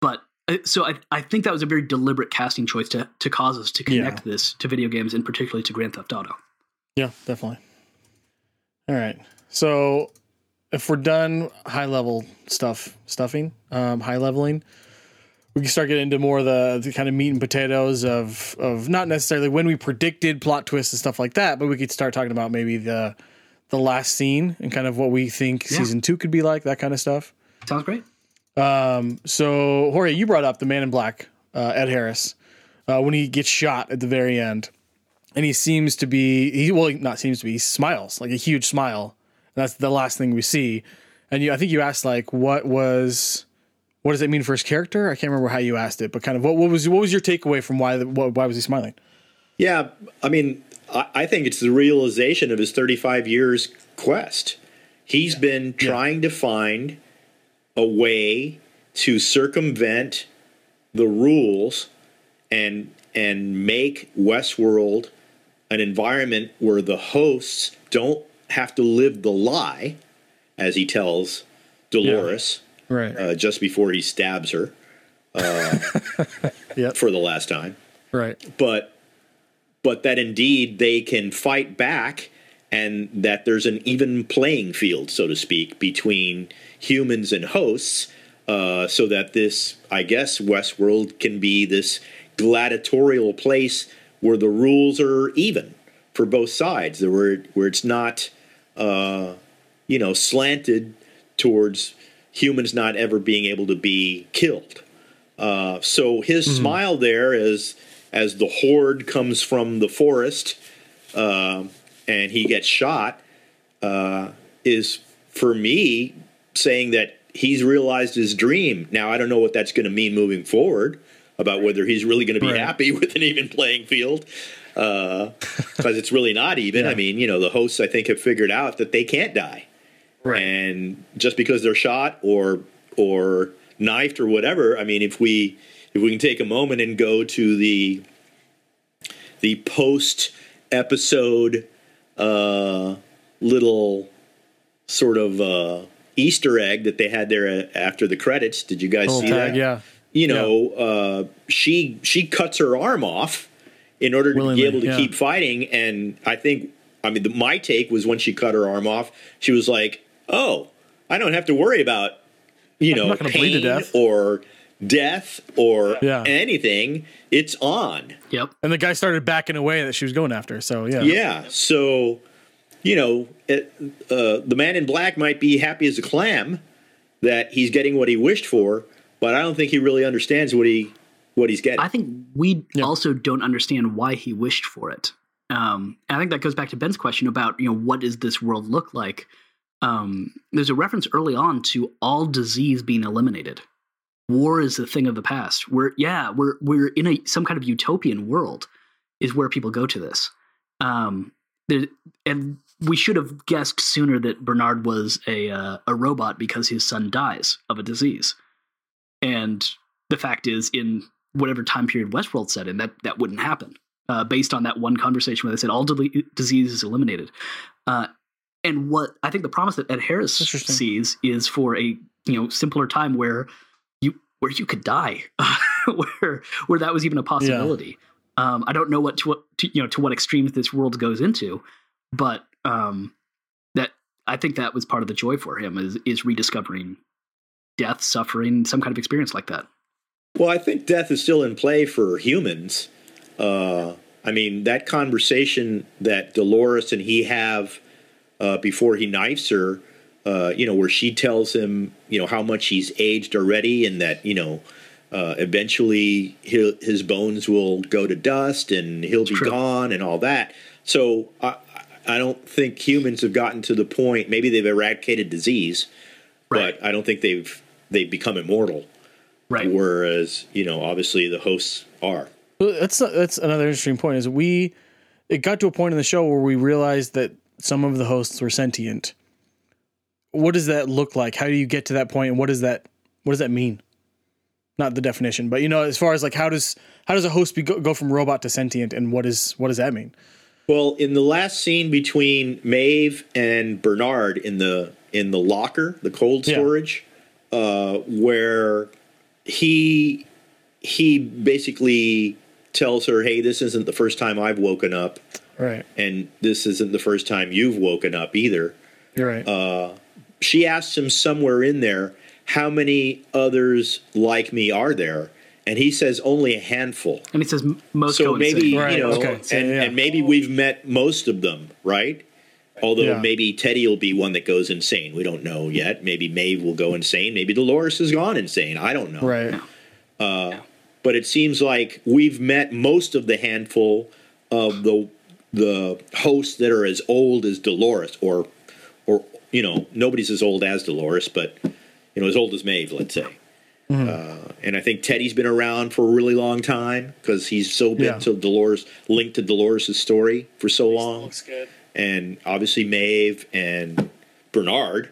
but uh, so I I think that was a very deliberate casting choice to to cause us to Yeah. connect this to video games and particularly to Grand Theft Auto. Yeah, definitely. All right. So if we're done high level stuff, stuffing, um, high leveling, we can start getting into more of the, the kind of meat and potatoes of of not necessarily when we predicted plot twists and stuff like that, but we could start talking about maybe the the last scene and kind of what we think Yeah. season two could be like, that kind of stuff. Sounds great. Um, so Jorge, you brought up the Man in Black, uh, Ed Harris, uh, when he gets shot at the very end, and he seems to be he well not seems to be he smiles like a huge smile. And that's the last thing we see. And you, I think you asked like what was what does it mean for his character? I can't remember how you asked it, but kind of what, what was what was your takeaway from why the, what, why was he smiling? Yeah, I mean, I, I think it's the realization of his 35 years quest. He's been trying to find a way to circumvent the rules and and make Westworld an environment where the hosts don't have to live the lie as he tells Dolores Right. uh, just before he stabs her yep. for the last time. Right. But but that indeed they can fight back and that there's an even playing field, so to speak, between humans and hosts, uh, so that this, I guess, Westworld can be this gladiatorial place where the rules are even for both sides, where where it's not, uh, you know, slanted towards humans not ever being able to be killed. Uh, so his smile there as as the horde comes from the forest uh, and he gets shot uh, is for me saying that he's realized his dream. Now I don't know what that's going to mean moving forward about whether he's really going to be Right. happy with an even playing field because it's really not even. Yeah. I mean, you know, the hosts I think have figured out that they can't die Right. and just because they're shot or or knifed or whatever i mean if we if we can take a moment and go to the the post episode uh little sort of uh easter egg that they had there after the credits did you guys Little see tag. that Yeah. you know, uh, she she cuts her arm off in order to Willingly, be able to yeah. keep fighting. And I think, I mean, the, my take was when she cut her arm off, she was like, "Oh, I don't have to worry about you know not gonna bleed to pain death." or death or Yeah. anything. It's on." Yep. And the guy started backing away that she was going after. So yeah. Yeah. So, you know, it, uh, the man in black might be happy as a clam that he's getting what he wished for, but I don't think he really understands what he what he's getting. I think we Yeah. also don't understand why he wished for it. Um, I think that goes back to Ben's question about you know what does this world look like. Um, there's a reference early on to all disease being eliminated. War is a thing of the past. We're yeah we're we're in a some kind of utopian world is where people go to this. Um, there, and we should have guessed sooner that Bernard was a uh, a robot because his son dies of a disease. And the fact is, in whatever time period Westworld set in, that that wouldn't happen. Uh, based on that one conversation where they said all disease is eliminated. Uh, and what I think the promise that Ed Harris sees is for a you know simpler time where you where you could die, where where that was even a possibility. Um, I don't know what to what to, you know to what extremes this world goes into, but um, that I think that was part of the joy for him is is rediscovering death, suffering, some kind of experience like that. Well, I think death is still in play for humans. Uh, I mean, that conversation that Dolores and he have uh, before he knifes her, uh, you know, where she tells him, you know, how much he's aged already and that, you know, uh, eventually he'll, his bones will go to dust and he'll be True. gone and all that. So I, I don't think humans have gotten to the point, maybe they've eradicated disease, Right. but I don't think they've they've become immortal Right. whereas you know obviously the hosts are Well, that's that's another interesting point. Is we it got to a point in the show where we realized that some of the hosts were sentient. What does that look like? How do you get to that point, and what does that what does that mean? Not the definition, but you know, as far as like how does how does a host be, go, go from robot to sentient, and what is what does that mean? well in the last scene between Maeve and Bernard in the in the locker the cold Yeah. storage uh where he he basically tells her hey this isn't the first time I've woken up Right, and this isn't the first time you've woken up either you're right. Uh, she asks him somewhere in there, how many others like me are there? And he says only a handful. And he says most So go maybe, insane. Right, you know, okay. So, and, yeah. and maybe we've met most of them, right? Although Yeah. maybe Teddy will be one that goes insane. We don't know yet. Maybe Maeve will go insane. Maybe Dolores has gone insane. I don't know. right, But it seems like we've met most of the handful of the the hosts that are as old as Dolores, or or you know, nobody's as old as Dolores, but you know, as old as Maeve, let's say. Uh, and I think Teddy's been around for a really long time because he's so been Yeah. to Dolores, linked to Dolores' story for so long. good. And obviously Maeve and Bernard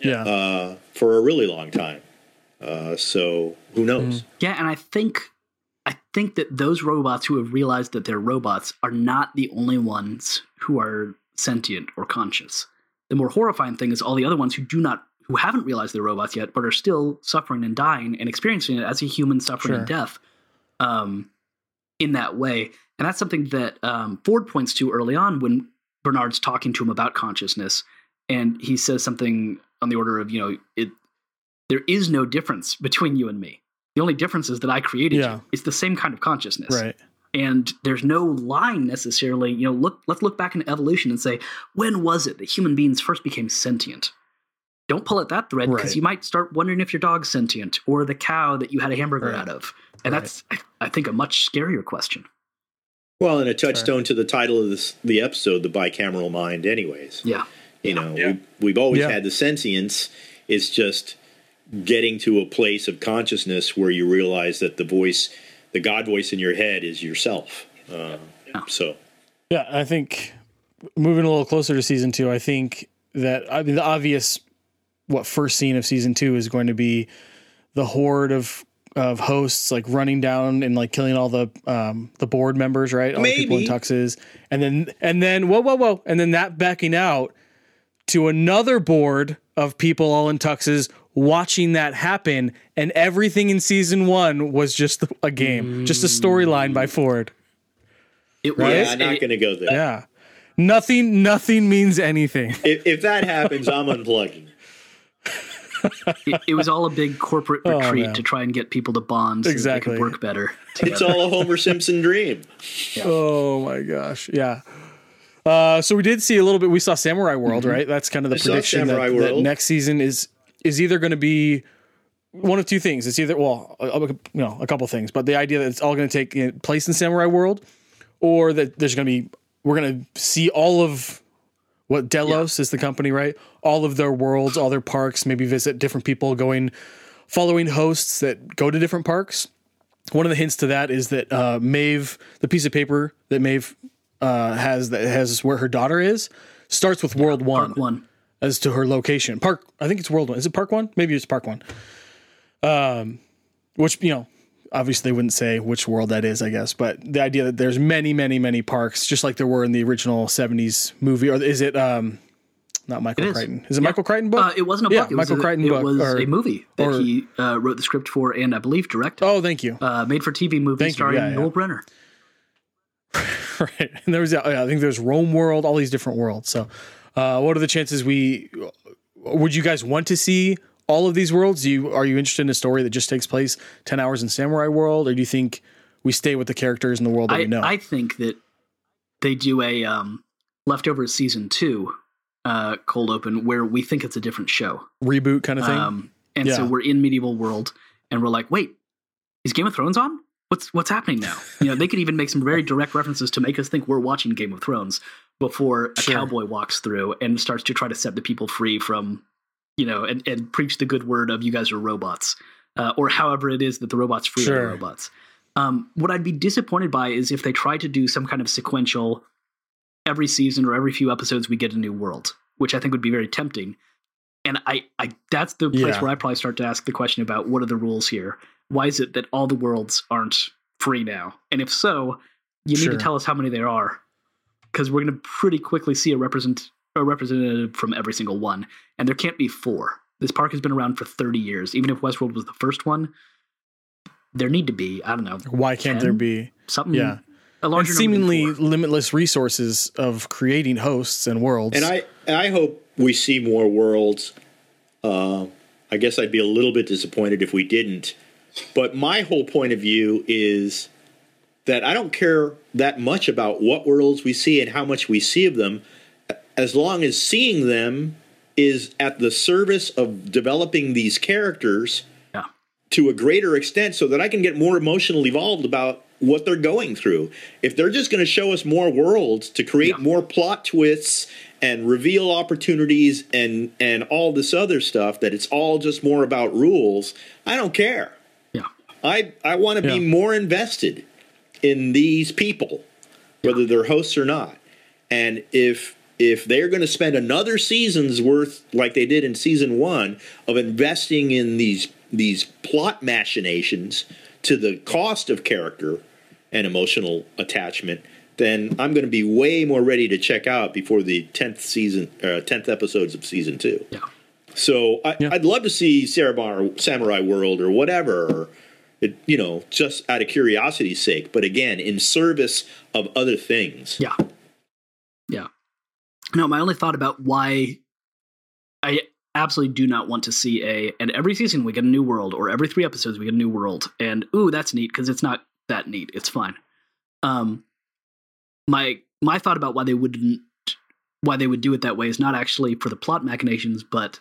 Yeah, uh, for a really long time. Uh, so who knows? Yeah, and I think I think that those robots who have realized that they're robots are not the only ones who are sentient or conscious. The more horrifying thing is all the other ones who do not who haven't realized they're robots yet, but are still suffering and dying and experiencing it as a human suffering Sure. and death um, in that way. And that's something that um, Ford points to early on when Bernard's talking to him about consciousness. And he says something on the order of, you know, it, there is no difference between you and me. The only difference is that I created Yeah. you. It's the same kind of consciousness Right. and there's no line necessarily you know look let's look back in evolution and say when was it that human beings first became sentient don't pull at that thread because Right. you might start wondering if your dog's sentient or the cow that you had a hamburger Right. out of and Right. that's I- i think a much scarier question Well, and a touchstone to the title of this the episode, the bicameral mind. Anyways, yeah you know, Yeah. we, we've always Yeah. had the sentience. It's just getting to a place of consciousness where you realize that the voice, the God voice in your head, is yourself. Uh, So, Yeah, I think moving a little closer to season two, I think that I mean the obvious what first scene of season two is going to be the horde of of hosts like running down and like killing all the um the board members, right? All the people in tuxes. And then and then whoa whoa whoa. And then that backing out to another board of people all in tuxes watching that happen and everything in season one was just a game, just a storyline by Ford. it Right? was yeah, I'm not going to go there. Yeah. Nothing nothing means anything. If, if that happens, I'm unplugging. it, it was all a big corporate Oh, retreat man. to try and get people to bond so that they could work better It's all a Homer Simpson dream. Oh my gosh. Yeah. Uh, so we did see a little bit. We saw Samurai World, right? That's kind of the I prediction that, that next season is is either going to be one of two things. It's either well, you know, a couple things, but the idea that it's all going to take place in Samurai World, or that there's going to be we're going to see all of what Delos is the company, right? All of their worlds, all their parks, maybe visit different people going following hosts that go to different parks. One of the hints to that is that uh, Maeve, the piece of paper that Maeve uh, has that has where her daughter is, starts with World One one as to her location. Park, I think it's World One. Is it Park One? Maybe it's Park One. Um, which you know, obviously they wouldn't say which world that is, I guess. But the idea that there's many, many, many parks, just like there were in the original '70s movie, or is it? Um, not Michael It is. Crichton. Is it Michael Crichton book? uh, it wasn't a Yeah, book it was Michael a, Crichton it book, was or- a movie that or- he uh, wrote the script for and i believe directed oh, thank you. uh, made for TV movie Thank starring yeah, yeah. Yul Brynner. right. And there was, yeah, I think there's Rome World, all these different worlds. So, uh, what are the chances we? Would you guys want to see all of these worlds? Do you are you interested in a story that just takes place ten hours in Samurai World, or do you think we stay with the characters in the world that I, we know? I think that they do a um, leftovers season two uh, cold open where we think it's a different show, Reboot kind of thing. um, and so we're in medieval world, and we're like, wait, is Game of Thrones on? What's what's happening now? You know, they could even make some very direct references to make us think we're watching Game of Thrones before a Sure. cowboy walks through and starts to try to set the people free from, you know, and, and preach the good word of you guys are robots, uh, or however it is that the robots free Sure. other robots. Um, what I'd be disappointed by is if they try to do some kind of sequential every season or every few episodes we get a new world, which I think would be very tempting. And I, I that's the place Yeah. where I probably start to ask the question about what are the rules here? Why is it that all the worlds aren't free now? And if so, you need to tell us how many there are, because we're going to pretty quickly see a represent a representative from every single one, and there can't be four. This park has been around for thirty years. Even if Westworld was the first one, there need to be I don't know Why can't there be something. Yeah. a larger number than seemingly limitless resources of creating hosts and worlds? And I, I hope we see more worlds. Uh, I guess I'd be a little bit disappointed if we didn't. But my whole point of view is that I don't care that much about what worlds we see and how much we see of them, as long as seeing them is at the service of developing these characters Yeah. to a greater extent so that I can get more emotionally involved about what they're going through. If they're just going to show us more worlds to create Yeah. more plot twists and reveal opportunities and and all this other stuff that it's all just more about rules, I don't care. Yeah. I I want to Yeah. be more invested in these people, whether they're hosts or not. And if if they're going to spend another season's worth, like they did in season one, of investing in these these plot machinations to the cost of character and emotional attachment, then I'm going to be way more ready to check out before the tenth season, uh, tenth episodes of season two. Yeah. So I, Yeah. I'd love to see Samurai, Samurai World or whatever, you know, just out of curiosity's sake. But again, in service of other things. Yeah. Yeah. No, my only thought about why I absolutely do not want to see a and every season we get a new world or every three episodes we get a new world and ooh that's neat because it's not that neat it's fine um my my thought about why they wouldn't why they would do it that way is not actually for the plot machinations but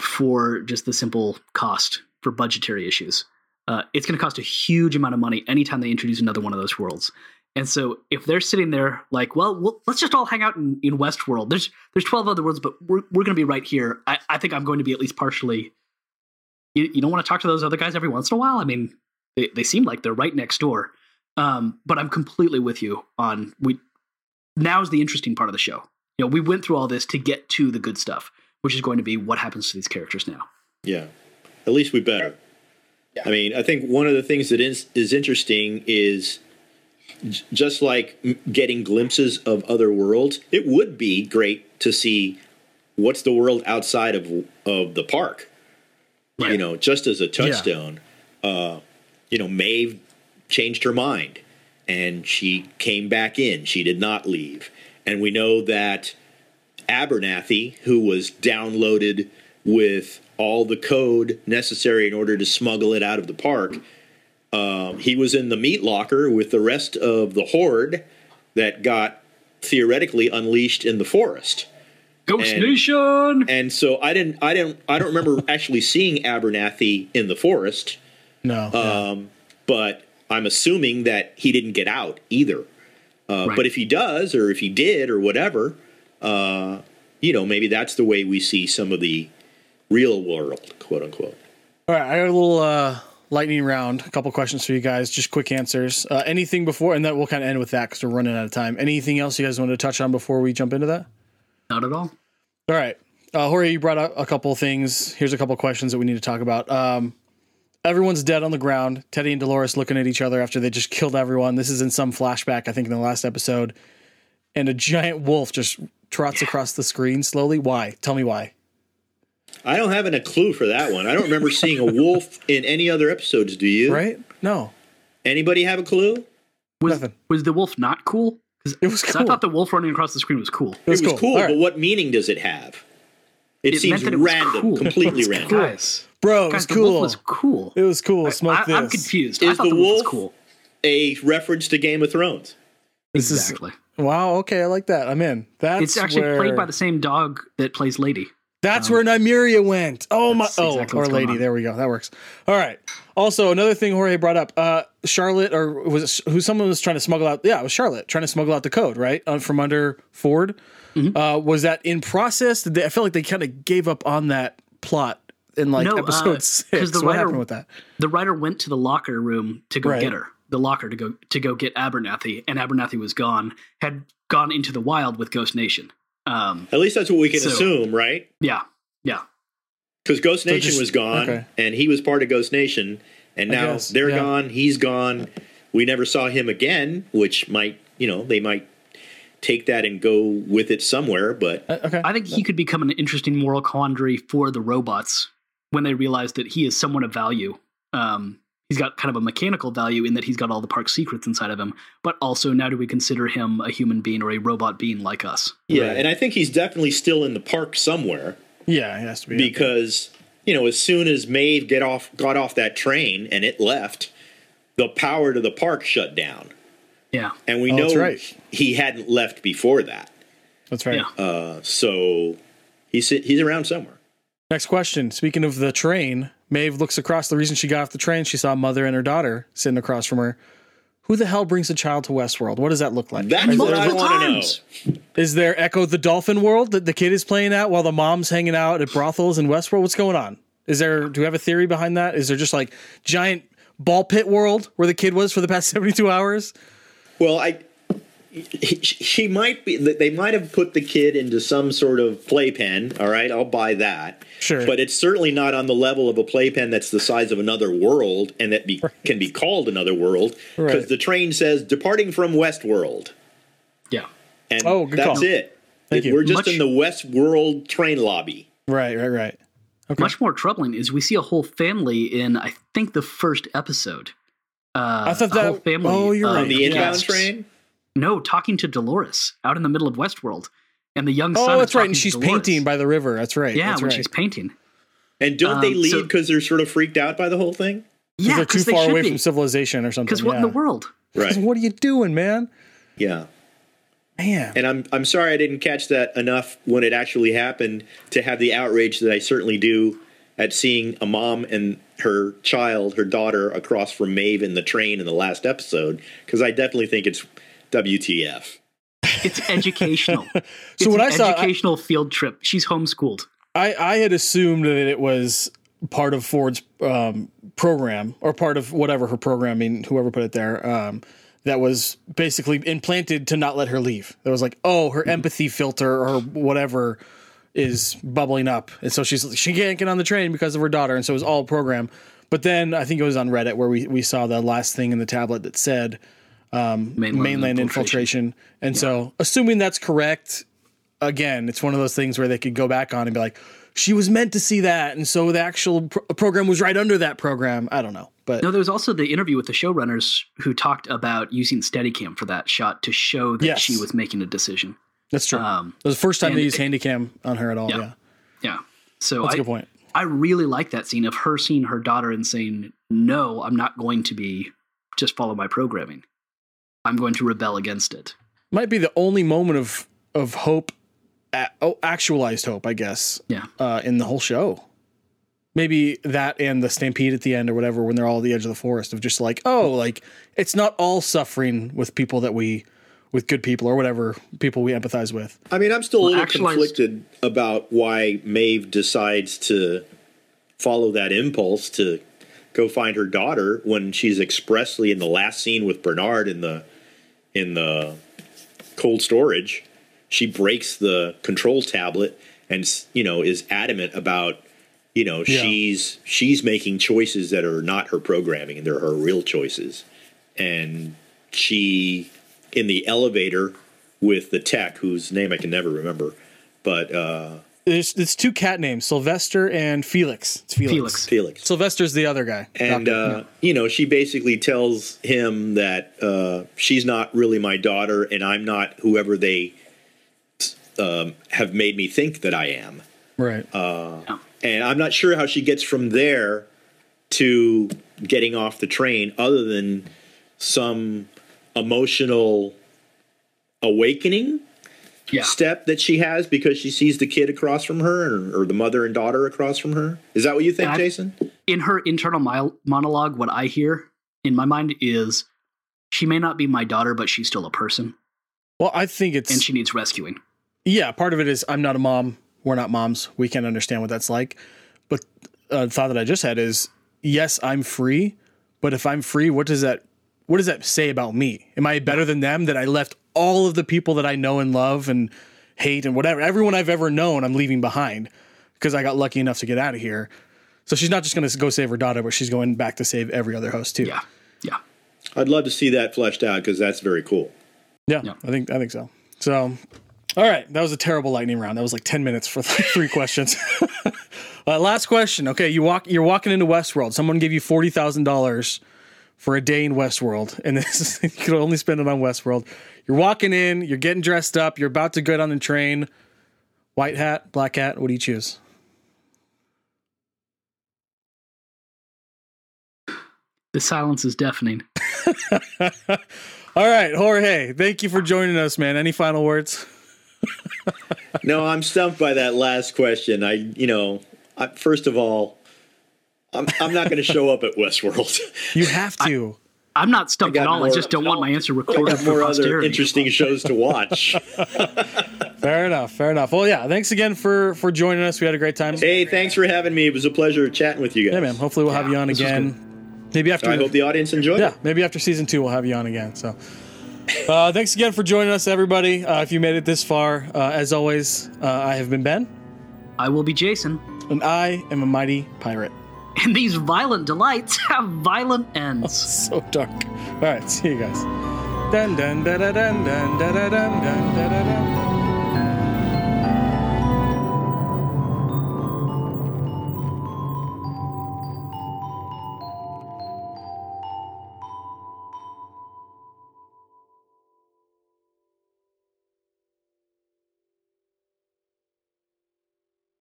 for just the simple cost for budgetary issues uh, it's going to cost a huge amount of money anytime they introduce another one of those worlds and so if they're sitting there like, well, well let's just all hang out in, in Westworld. There's there's 12 other worlds, but we're, we're going to be right here. I, I think I'm going to be at least partially. You, you don't want to talk to those other guys every once in a while? I mean, they, they seem like they're right next door. Um, but I'm completely with you on we. Now's the interesting part of the show. You know, we went through all this to get to the good stuff, which is going to be what happens to these characters now. Yeah. At least we better. I mean, I think one of the things that is is interesting is j- just like getting glimpses of other worlds. It would be great to see what's the world outside of of the park. You know, just as a touchstone. Uh, you know, Maeve changed her mind and she came back in. She did not leave. And we know that Abernathy, who was downloaded with all the code necessary in order to smuggle it out of the park, um, he was in the meat locker with the rest of the horde that got theoretically unleashed in the forest. Ghost And- Nation. And so I didn't, I didn't, I don't remember actually seeing Abernathy in the forest, No. yeah. um, but I'm assuming that he didn't get out either. Uh, Right. But if he does, or if he did, or whatever, uh, you know, maybe that's the way we see some of the real world, quote unquote. All right, I got a little uh, lightning round. A couple questions for you guys, just quick answers. Uh, anything before, and that we'll kind of end with that because we're running out of time. Anything else you guys want to touch on before we jump into that? Not at all. All right, uh, Jorge, you brought up a couple things. Here's a couple questions that we need to talk about. Um, everyone's dead on the ground. Teddy and Dolores looking at each other after they just killed everyone. This is in some flashback, I think, in the last episode. And a giant wolf just trots across the screen slowly. Why? Tell me why. I don't have a clue for that one. I don't remember seeing a wolf in any other episodes. Do you? Right? No, Anybody have a clue? Was Nothing. was the wolf not cool? 'Cause- It was 'cause cool. I thought the wolf running across the screen was cool. it was, it was cool, All right. but what meaning does it have? It, It seems meant that it was random, cool. completely It's random. cool. Guys, bro, it was guys, the cool. wolf was cool. It was cool. Smoke I, this. I'm confused. I Is thought the the, wolf was cool. A reference to Game of Thrones. This is- Exactly. Wow. Okay, I like that. I'm in. That's It's actually where, played by the same dog that plays Lady. That's where Nymeria went. Oh my. Oh, exactly lady. There we go. That works. All right. Also, another thing Jorge brought up. Uh, Charlotte, or was it who? Someone was trying to smuggle out. Yeah, it was Charlotte trying to smuggle out the code right uh, from under Ford. Mm-hmm. Uh, was that in process? Did they, I feel like they kind of gave up on that plot in like No, uh, episode six. the what writer- happened with that? The writer went to the locker room to go Right. get her. The locker to go to go get Abernathy, and Abernathy was gone. Had gone into the wild with Ghost Nation. Um, At least that's what we can So- assume, right? yeah, yeah. Because Ghost Nation just- was gone, okay. and he was part of Ghost Nation, and now guess, they're yeah. gone. He's gone. We never saw him again, which might, you know, they might take that and go with it somewhere. But Uh, okay. I think he could become an interesting moral quandary for the robots when they realize that he is someone of value. Um, he's got kind of a mechanical value in that he's got all the park secrets inside of him, but also now do we consider him a human being or a robot being like us? yeah, Right. and I think he's definitely still in the park somewhere yeah, it has to be. because you know, as soon as Maeve get off got off that train and it left, the power to the park shut down, Yeah, and we Oh, know right. he hadn't left before that. That's right. yeah. Uh, so he's he's around somewhere. Next question. Speaking of the train, Maeve looks across. The reason she got off the train, she saw mother and her daughter sitting across from her. Who the hell brings a child to Westworld? What does that look like? That's is, what I want to know. is there Ecco the Dolphin World that the kid is playing at while the mom's hanging out at brothels in Westworld? What's going on? Is there? Do we have a theory behind that? Is there just like giant ball pit world where the kid was for the past seventy two hours? Well, I, he- she might be. They might have put the kid into some sort of playpen. All right, I'll buy that. Sure. but it's certainly not on the level of a playpen that's the size of another world and that be, can be called another world because Right. the train says departing from Westworld, Yeah. and Oh, good that's call. it. Thank you. We're just Much- in the Westworld train lobby. Right, right, right. Okay. Much more troubling is we see a whole family in I think the first episode. Uh, I thought a whole that- family. oh, you're of right. On the inbound guests. train. No, talking to Dolores out in the middle of Westworld, and the young son. Oh, is that's right. And she's Dolores. painting by the river. That's right. Yeah, that's when right. she's painting. And don't they Um, leave so- because they're sort of freaked out by the whole thing? Yeah, Because they're too because they far away be. from civilization or something. Because what in the world? Right. What are you doing, man? Yeah. Man. And I'm I'm sorry I didn't catch that enough when it actually happened to have the outrage that I certainly do at seeing a mom and her child, her daughter, across from Maeve in the train in the last episode. Because I definitely think it's WTF. It's educational. So it's what an I saw- I- educational field trip. She's homeschooled. I, I had assumed that it was part of Ford's um, program or part of whatever her programming, whoever put it there, um, that was basically implanted to not let her leave. That was like, oh, her empathy filter or whatever is bubbling up, and so she's she can't get on the train because of her daughter, and so it was all program. But then I think it was on Reddit where we, we saw the last thing in the tablet that said Mainland, mainland infiltration. And so, assuming that's correct, again, it's one of those things where they could go back on and be like, she was meant to see that. And so the actual pro- program was right under that program. I don't know. But No, there was also the interview with the showrunners who talked about using Steadicam for that shot to show that Yes. she was making a decision. that's true. Um, it was the first time they used it- Handycam on her at all. Yeah. Yeah. yeah. So That's a I, good point. I really like that scene of her seeing her daughter and saying, "No, I'm not going to be just follow my programming. I'm going to rebel against it." Might be the only moment of, of hope, oh, actualized hope, I guess, Yeah. uh, in the whole show. Maybe that and the stampede at the end or whatever when they're all at the edge of the forest of just like, oh, like it's not all suffering with people that we, with good people or whatever people we empathize with. I mean, I'm still a little actualized- conflicted about why Maeve decides to follow that impulse to go find her daughter when she's expressly in the last scene with Bernard in the in the cold storage. She breaks the control tablet and you know is adamant about you know Yeah. she's she's making choices that are not her programming and they're her real choices and she in the elevator with the tech whose name I can never remember but uh There's, there's two cat names, Sylvester and Felix. It's Felix. Felix. Felix Sylvester's the other guy. and Doctor. uh, you know she basically tells him that uh, she's not really my daughter and i'm not whoever they um, have made me think that i am right. uh and i'm not sure how she gets from there to getting off the train other than some emotional awakening Yeah. step that she has because she sees the kid across from her or, or the mother and daughter across from her is that what you think And I- jason In her internal mile- monologue, what I hear in my mind is, "She may not be my daughter, but she's still a person, well, I think it's and she needs rescuing." yeah. Part of it is I'm not a mom. We're not moms. We can't understand what that's like. But a thought that I just had is yes, I'm free. But if I'm free, what does that what does that say about me? Am I better than them that I left all of the people that I know and love and hate and whatever everyone I've ever known I'm leaving behind because I got lucky enough to get out of here. So she's not just going to go save her daughter, but she's going back to save every other host too. Yeah, yeah. i'd love to see that fleshed out because that's very cool Yeah, Yeah. I think I think so. So, all right, that was a terrible lightning round. That was like ten minutes for three questions. uh, last question. Okay, you walk. You're walking into Westworld. Someone gave you forty thousand dollars for a day in Westworld, and this is, you could only spend it on Westworld. You're walking in. You're getting dressed up. You're about to get on the train. White hat, black hat. What do you choose? The silence is deafening. All right, Jorge. Thank you for joining us, man. Any final words? no, I'm stumped by that last question. I, you know, I, first of all, I'm, I'm not going to show up at Westworld. You have to. I'm not stumped I at got all. I just don't want my answer I recorded got for more other interesting shows to watch. fair enough. Fair enough. Well, yeah. Thanks again for for joining us. We had a great time. hey, thanks for having me. It was a pleasure chatting with you guys. Yeah, man. Hopefully, we'll have you on again. Maybe after. I hope the audience enjoyed yeah, it. maybe after season two, we'll have you on again. So, Uh, thanks again for joining us, everybody. Uh, if you made it this far, uh, as always, uh, I have been Ben, I will be Jason. and I am a mighty pirate. And these violent delights have violent ends. So dark. All right, see you guys. Dun dun dun dun dun dun dun dun dun dun.